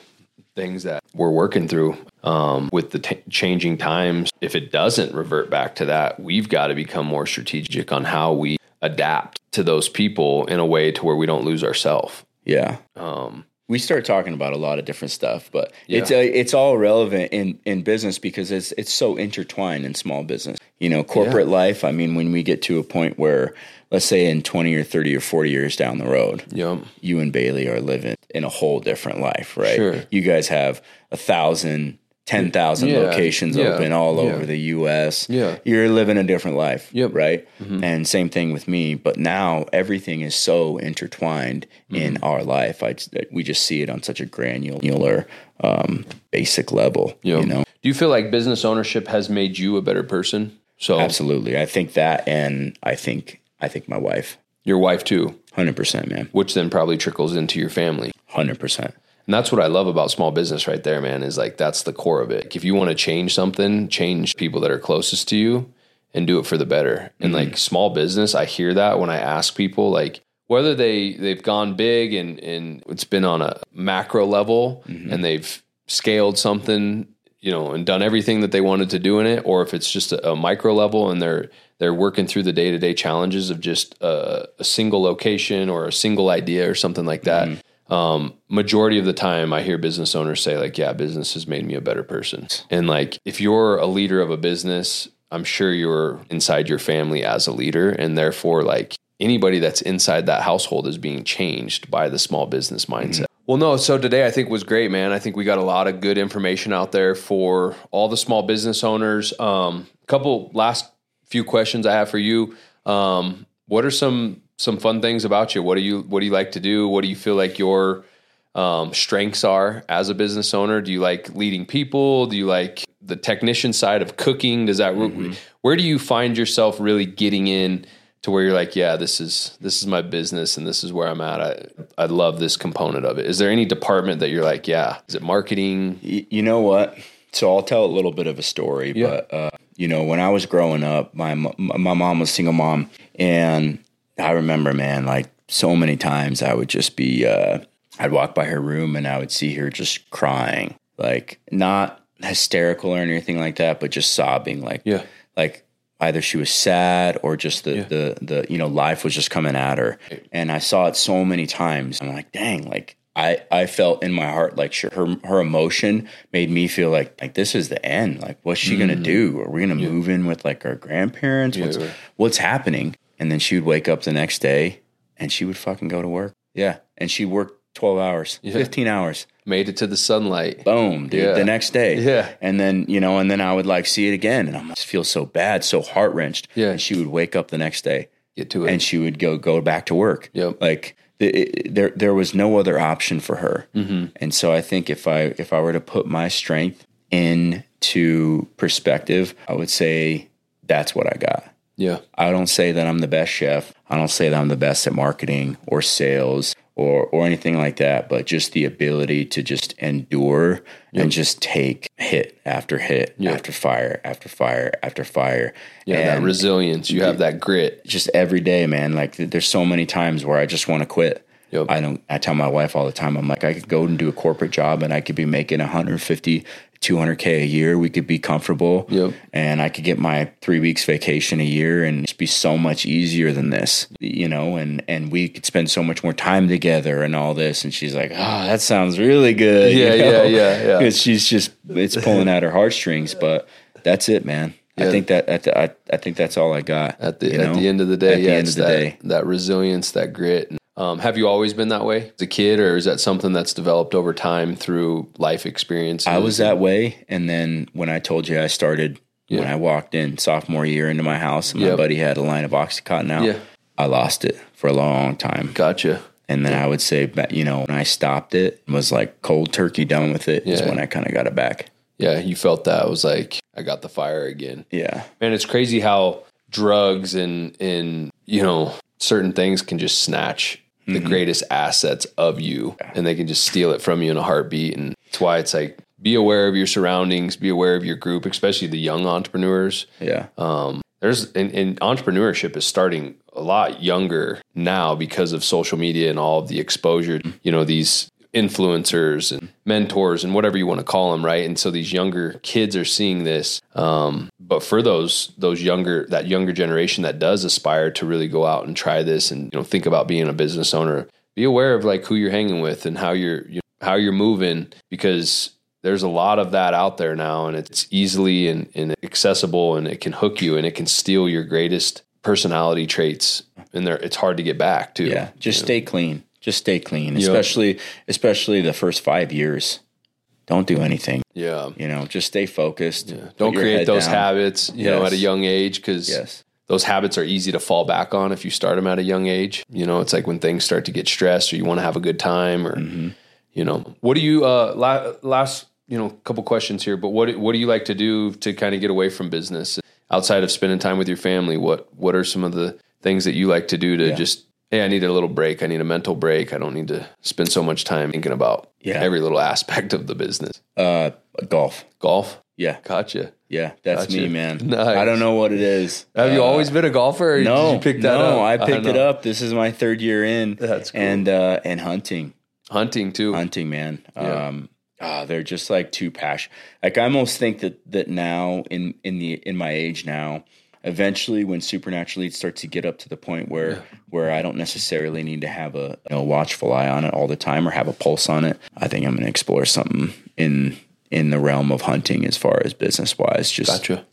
A: things that we're working through um, with the t- changing times. If it doesn't revert back to that, we've got to become more strategic on how we adapt to those people in a way to where we don't lose ourselves.
B: yeah
A: Um,
B: we start talking about a lot of different stuff, but it's uh, it's all relevant in in business because it's it's so intertwined in small business. You know, corporate life. I mean, when we get to a point where, let's say, in twenty or thirty or forty years down the road,
A: yeah,
B: you and Bailey are living in a whole different life, right?
A: Sure.
B: You guys have a thousand, ten thousand
A: Yeah,
B: locations
A: yeah,
B: open all
A: yeah.
B: over the U.S.
A: Yeah.
B: you're living a different life,
A: Yep. Mm-hmm.
B: right? And same thing with me. But now everything is so intertwined in
A: Mm-hmm.
B: our life. I we just see it on such a granular, um, basic level.
A: yeah.
B: You know,
A: Do you feel like business ownership has made you a better person? So
B: absolutely. I think that, and I think I think my wife,
A: your wife too,
B: hundred percent, man,
A: which then probably trickles into your family.
B: hundred percent.
A: And that's what I love about small business right there, man, is like that's the core of it. If you want to change something, change people that are closest to you and do it for the better. And mm-hmm. like small business, I hear that when I ask people like whether they they've gone big and and it's been on a macro level mm-hmm. and they've scaled something, you know, and done everything that they wanted to do in it or if it's just a, a micro level and they're they're working through the day-to-day challenges of just a, a single location or a single idea or something like that um, majority of the time I hear business owners say like, yeah, business has made me a better person. And like, if you're a leader of a business, I'm sure you're inside your family as a leader. And therefore like anybody that's inside that household is being changed by the small business mindset. Well, no. So today I think was great, man. I think we got a lot of good information out there for all the small business owners. Um, a couple last few questions I have for you. Um, what are some some fun things about you? What do you what do you like to do? What do you feel like your um, strengths are as a business owner? Do you like leading people? Do you like the technician side of cooking? Does that mm-hmm. where do you find yourself really getting in? To where you're like, yeah, this is this is my business and this is where I'm at. I I love this component of it. Is there any department that you're like, yeah, is it marketing?
B: Y- you know what? So I'll tell a little bit of a story, yeah. but uh, you know, when I was growing up, my my mom was single mom, and I remember, man, like so many times I would just be, uh, I'd walk by her room and I would see her just crying, like not hysterical or anything like that, but just sobbing, like
A: yeah,
B: like either she was sad or just the, yeah. the, the, you know, life was just coming at her. And I saw it so many times. I'm like, dang, like I, I felt in my heart, like her, her emotion made me feel like, like this is the end. Like, what's she mm. going to do? Are we going to yeah. move in with like our grandparents? What's, what's happening? And then she would wake up the next day and she would fucking go to work. Yeah. And she worked 12 hours, 15 hours
A: made it to the sunlight.
B: Boom, dude. Yeah. The next day.
A: Yeah.
B: And then, you know, and then I would like see it again and I just feel so bad, so heart wrenched.
A: Yeah.
B: And she would wake up the next day.
A: Get to it.
B: And she would go go back to work.
A: Yep.
B: Like the, it, there there was no other option for her.
A: Mm-hmm.
B: And so I think if I if I were to put my strength into perspective, I would say that's what I got.
A: Yeah.
B: I don't say that I'm the best chef. I don't say that I'm the best at marketing or sales or or anything like that, but just the ability to just endure yep. and just take hit after hit yep. after fire after fire after fire.
A: Yeah, and that resilience. You have that grit.
B: Just every day, man. Like there's so many times where I just want to quit.
A: Yep.
B: I don't. I tell my wife all the time. I'm like, I could go and do a corporate job, and I could be making 150 200k a year we could be comfortable
A: yep.
B: and i could get my three weeks vacation a year and just be so much easier than this you know and and we could spend so much more time together and all this and she's like oh that sounds really good
A: yeah you know? yeah yeah yeah
B: because she's just it's pulling at her heartstrings but that's it man yeah. I think that at the, I, I think that's all I got
A: at the at the end of the day. At yeah, the end of the that, day, that resilience, that grit, um, have you always been that way as a kid, or is that something that's developed over time through life experience?
B: I was that way, and then when I told you I started yeah. when I walked in sophomore year into my house, and my yep. buddy had a line of OxyContin out.
A: Yeah.
B: I lost it for a long time.
A: Gotcha.
B: And then yeah. I would say, you know, when I stopped it, was like cold turkey done with it. Is when I kind of got it back.
A: Yeah, you felt that. It was like I got the fire again.
B: Yeah,
A: man, it's crazy how drugs and and you know certain things can just snatch the mm-hmm. greatest assets of you and they can just steal it from you in a heartbeat. And that's why it's like, be aware of your surroundings, be aware of your group, especially the young entrepreneurs.
B: Yeah.
A: Um, there's and, and, entrepreneurship is starting a lot younger now because of social media and all of the exposure. Mm-hmm. You know, these influencers and mentors and whatever you want to call them, right? And so these younger kids are seeing this. Um, but for those those younger that younger generation that does aspire to really go out and try this and you know think about being a business owner, be aware of like who you're hanging with and how you're you know, how you're moving because there's a lot of that out there now and it's easily and, and accessible and it can hook you and it can steal your greatest personality traits and there it's hard to get back too.
B: Yeah. Just stay know? clean just stay clean, especially especially the first five years. Don't do anything.
A: Yeah,
B: you know, just stay focused.
A: Yeah. Don't create those down. habits. You yes. know, at a young age because
B: yes.
A: those habits are easy to fall back on if you start them at a young age. You know, it's like when things start to get stressed or you want to have a good time or mm-hmm. you know, what do you uh la- last you know couple questions here, but what what do you like to do to kind of get away from business outside of spending time with your family? What what are some of the things that you like to do to yeah. just hey, I need a little break. I need a mental break. I don't need to spend so much time thinking about yeah. every little aspect of the business.
B: Uh, golf.
A: Golf?
B: Yeah.
A: Gotcha.
B: Yeah, that's
A: gotcha.
B: me, man. Nice. I don't know what it is.
A: Have uh, you always been a golfer?
B: no,
A: you pick that
B: no,
A: up?
B: I picked I it up. This is my third year in.
A: That's cool.
B: And uh, and hunting,
A: hunting too.
B: Hunting, man. Yeah. Um, oh, they're just like too passionate. Like I almost think that that now in in the in my age now, eventually when Supernatural Eats starts to get up to the point where yeah. where I don't necessarily need to have a you know, watchful eye on it all the time or have a pulse on it, I think I'm going to explore something in in the realm of hunting as far as business wise. Just
A: gotcha.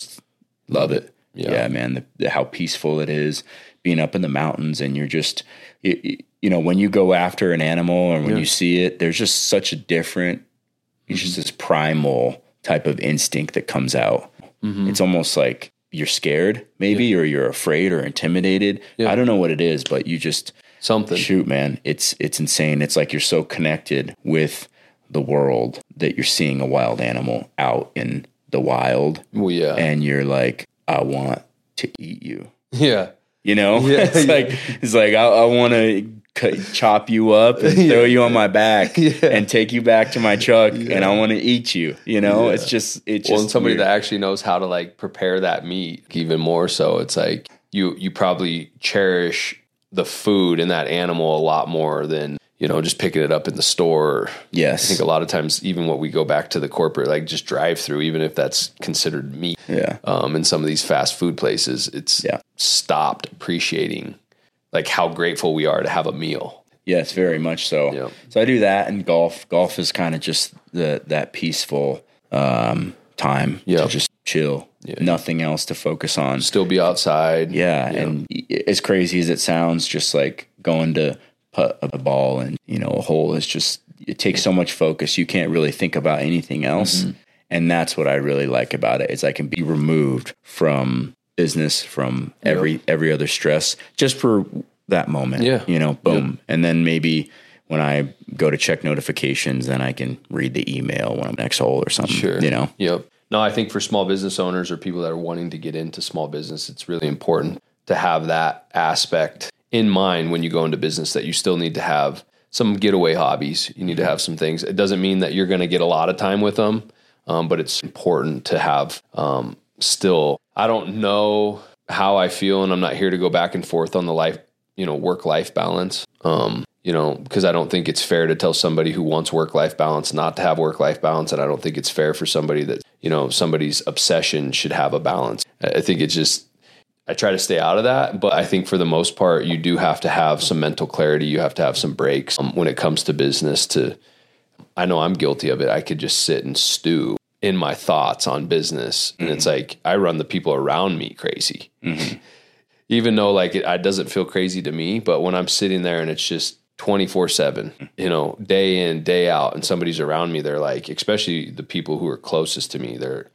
B: love it. Yeah, yeah man. The, the, how peaceful it is being up in the mountains and you're just you, you know, when you go after an animal or when you see it, there's just such a different, it's just mm-hmm. this primal type of instinct that comes out. Mm-hmm. It's almost like you're scared, maybe, or you're afraid or intimidated. I don't know what it is, but you just
A: Something.
B: shoot, man. It's it's insane. It's like you're so connected with the world that you're seeing a wild animal out in the wild,
A: Well, yeah.
B: and you're like, I want to eat you.
A: yeah.
B: You know,
A: Yeah,
B: it's
A: yeah.
B: like it's like I, I want to chop you up and throw you on my back and take you back to my truck, and I want to eat you. You know,
A: Yeah.
B: it's just it's
A: Well,
B: just
A: and somebody
B: weird.
A: that actually knows how to like prepare that meat even more so. It's like you you probably cherish the food and that animal a lot more than you know just picking it up in the store.
B: Yes, I
A: think a lot of times, even what we go back to the corporate, like just drive through, even if that's considered meat,
B: yeah,
A: um, in some of these fast food places, it's
B: Yeah.
A: stopped appreciating like how grateful we are to have a meal.
B: yes, very much so.
A: Yeah.
B: So I do that, and golf. Golf is kind of just the that peaceful um, time
A: Yeah.
B: to just chill. Nothing else to focus on.
A: Still be outside.
B: Yeah, and as crazy as it sounds, just like going to put a ball and you know a hole is just it takes so much focus. You can't really think about anything else,
A: Mm-hmm.
B: and that's what I really like about it. Is I can be removed from business, from every every other stress, just for that moment.
A: Yeah.
B: you know, boom, and then maybe. When I go to check notifications, then I can read the email when I'm next hole or something.
A: Sure.
B: You know,
A: Yep. No, I think for small business owners or people that are wanting to get into small business, it's really important to have that aspect in mind when you go into business that you still need to have some getaway hobbies. You need to have some things. It doesn't mean that you're going to get a lot of time with them, um, but it's important to have um, still. I don't know how I feel, and I'm not here to go back and forth on the life, you know, work life balance. Um, you know, because I don't think it's fair to tell somebody who wants work life balance not to have work life balance. And I don't think it's fair for somebody that, you know, somebody's obsession should have a balance. I think it's just, I try to stay out of that. But I think for the most part, you do have to have some mental clarity. You have to have some breaks um, when it comes to business to, I know I'm guilty of it. I could just sit and stew in my thoughts on business. And it's mm-hmm. like, I run the people around me crazy. Mm-hmm. Even though like it, it doesn't feel crazy to me, but when I'm sitting there and it's just 24 seven, mm-hmm. you know, day in, day out, and somebody's around me, they're like, especially the people who are closest to me, they're,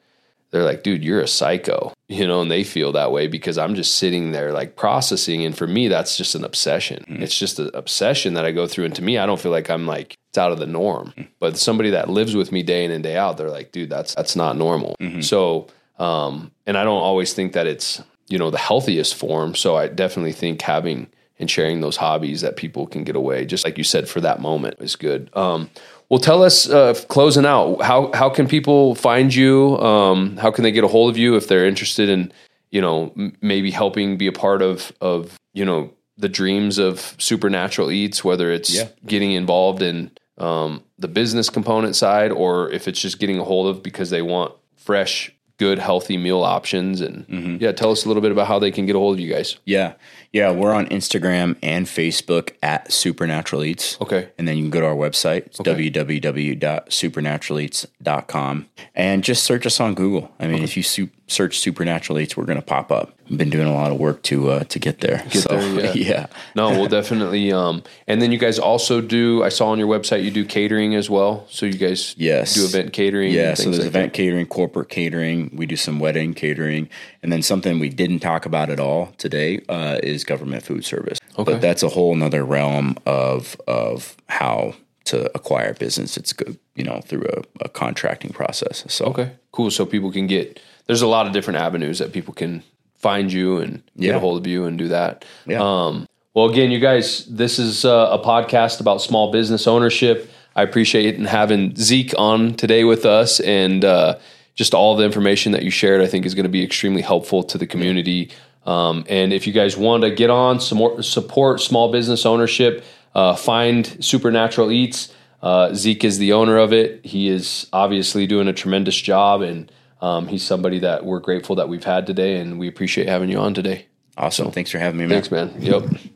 A: they're like, dude, you're a psycho, you know, and they feel that way because I'm just sitting there like processing. And for me, that's just an obsession. It's just an obsession that I go through. And to me, I don't feel like I'm like, it's out of the norm. But somebody that lives with me day in and day out, they're like, dude, that's, that's not normal. So, um, and I don't always think that it's, you know, the healthiest form. So I definitely think having and sharing those hobbies that people can get away, just like you said, for that moment is good. Um, well, tell us, uh, closing out, how how can people find you? Um, how can they get a hold of you if they're interested in, you know, m- maybe helping be a part of of you know the dreams of Supernatural Eats, whether it's
B: Yeah.
A: getting involved in um, the business component side, or if it's just getting a hold of because they want fresh, good, healthy meal options. And yeah, tell us a little bit about how they can get a hold of you guys.
B: Yeah. Yeah. We're on Instagram and Facebook at Supernatural Eats.
A: Okay.
B: And then you can go to our website. It's www.supernaturaleats.com and just search us on Google. I mean, if you su- search Supernatural Eats, we're going to pop up. I've been doing a lot of work to uh, to get there. Get
A: there, yeah. No, we'll definitely. Um, and then you guys also do. I saw on your website you do catering as well. So you guys
B: Yes.
A: do event catering.
B: Yeah, so there's
A: like
B: event catering, corporate catering. We do some wedding catering, and then something we didn't talk about at all today uh, is government food service.
A: Okay.
B: But that's a whole nother realm of of how to acquire business. It's good, you know, through a, a contracting process. So.
A: Okay, cool. So people can get. There's a lot of different avenues that people can find you and get a hold of you and do that.
B: Yeah.
A: Um, well, again, you guys, this is uh, a podcast about small business ownership. I appreciate having Zeke on today with us, and uh, just all the information that you shared. I think is going to be extremely helpful to the community. Um, and if you guys want to get on some more support small business ownership, uh, find Supernatural Eats. Uh, Zeke is the owner of it. He is obviously doing a tremendous job, and um, he's somebody that we're grateful that we've had today, and we appreciate having you on today.
B: awesome. Thanks for having me, man.
A: Thanks, man. Yep.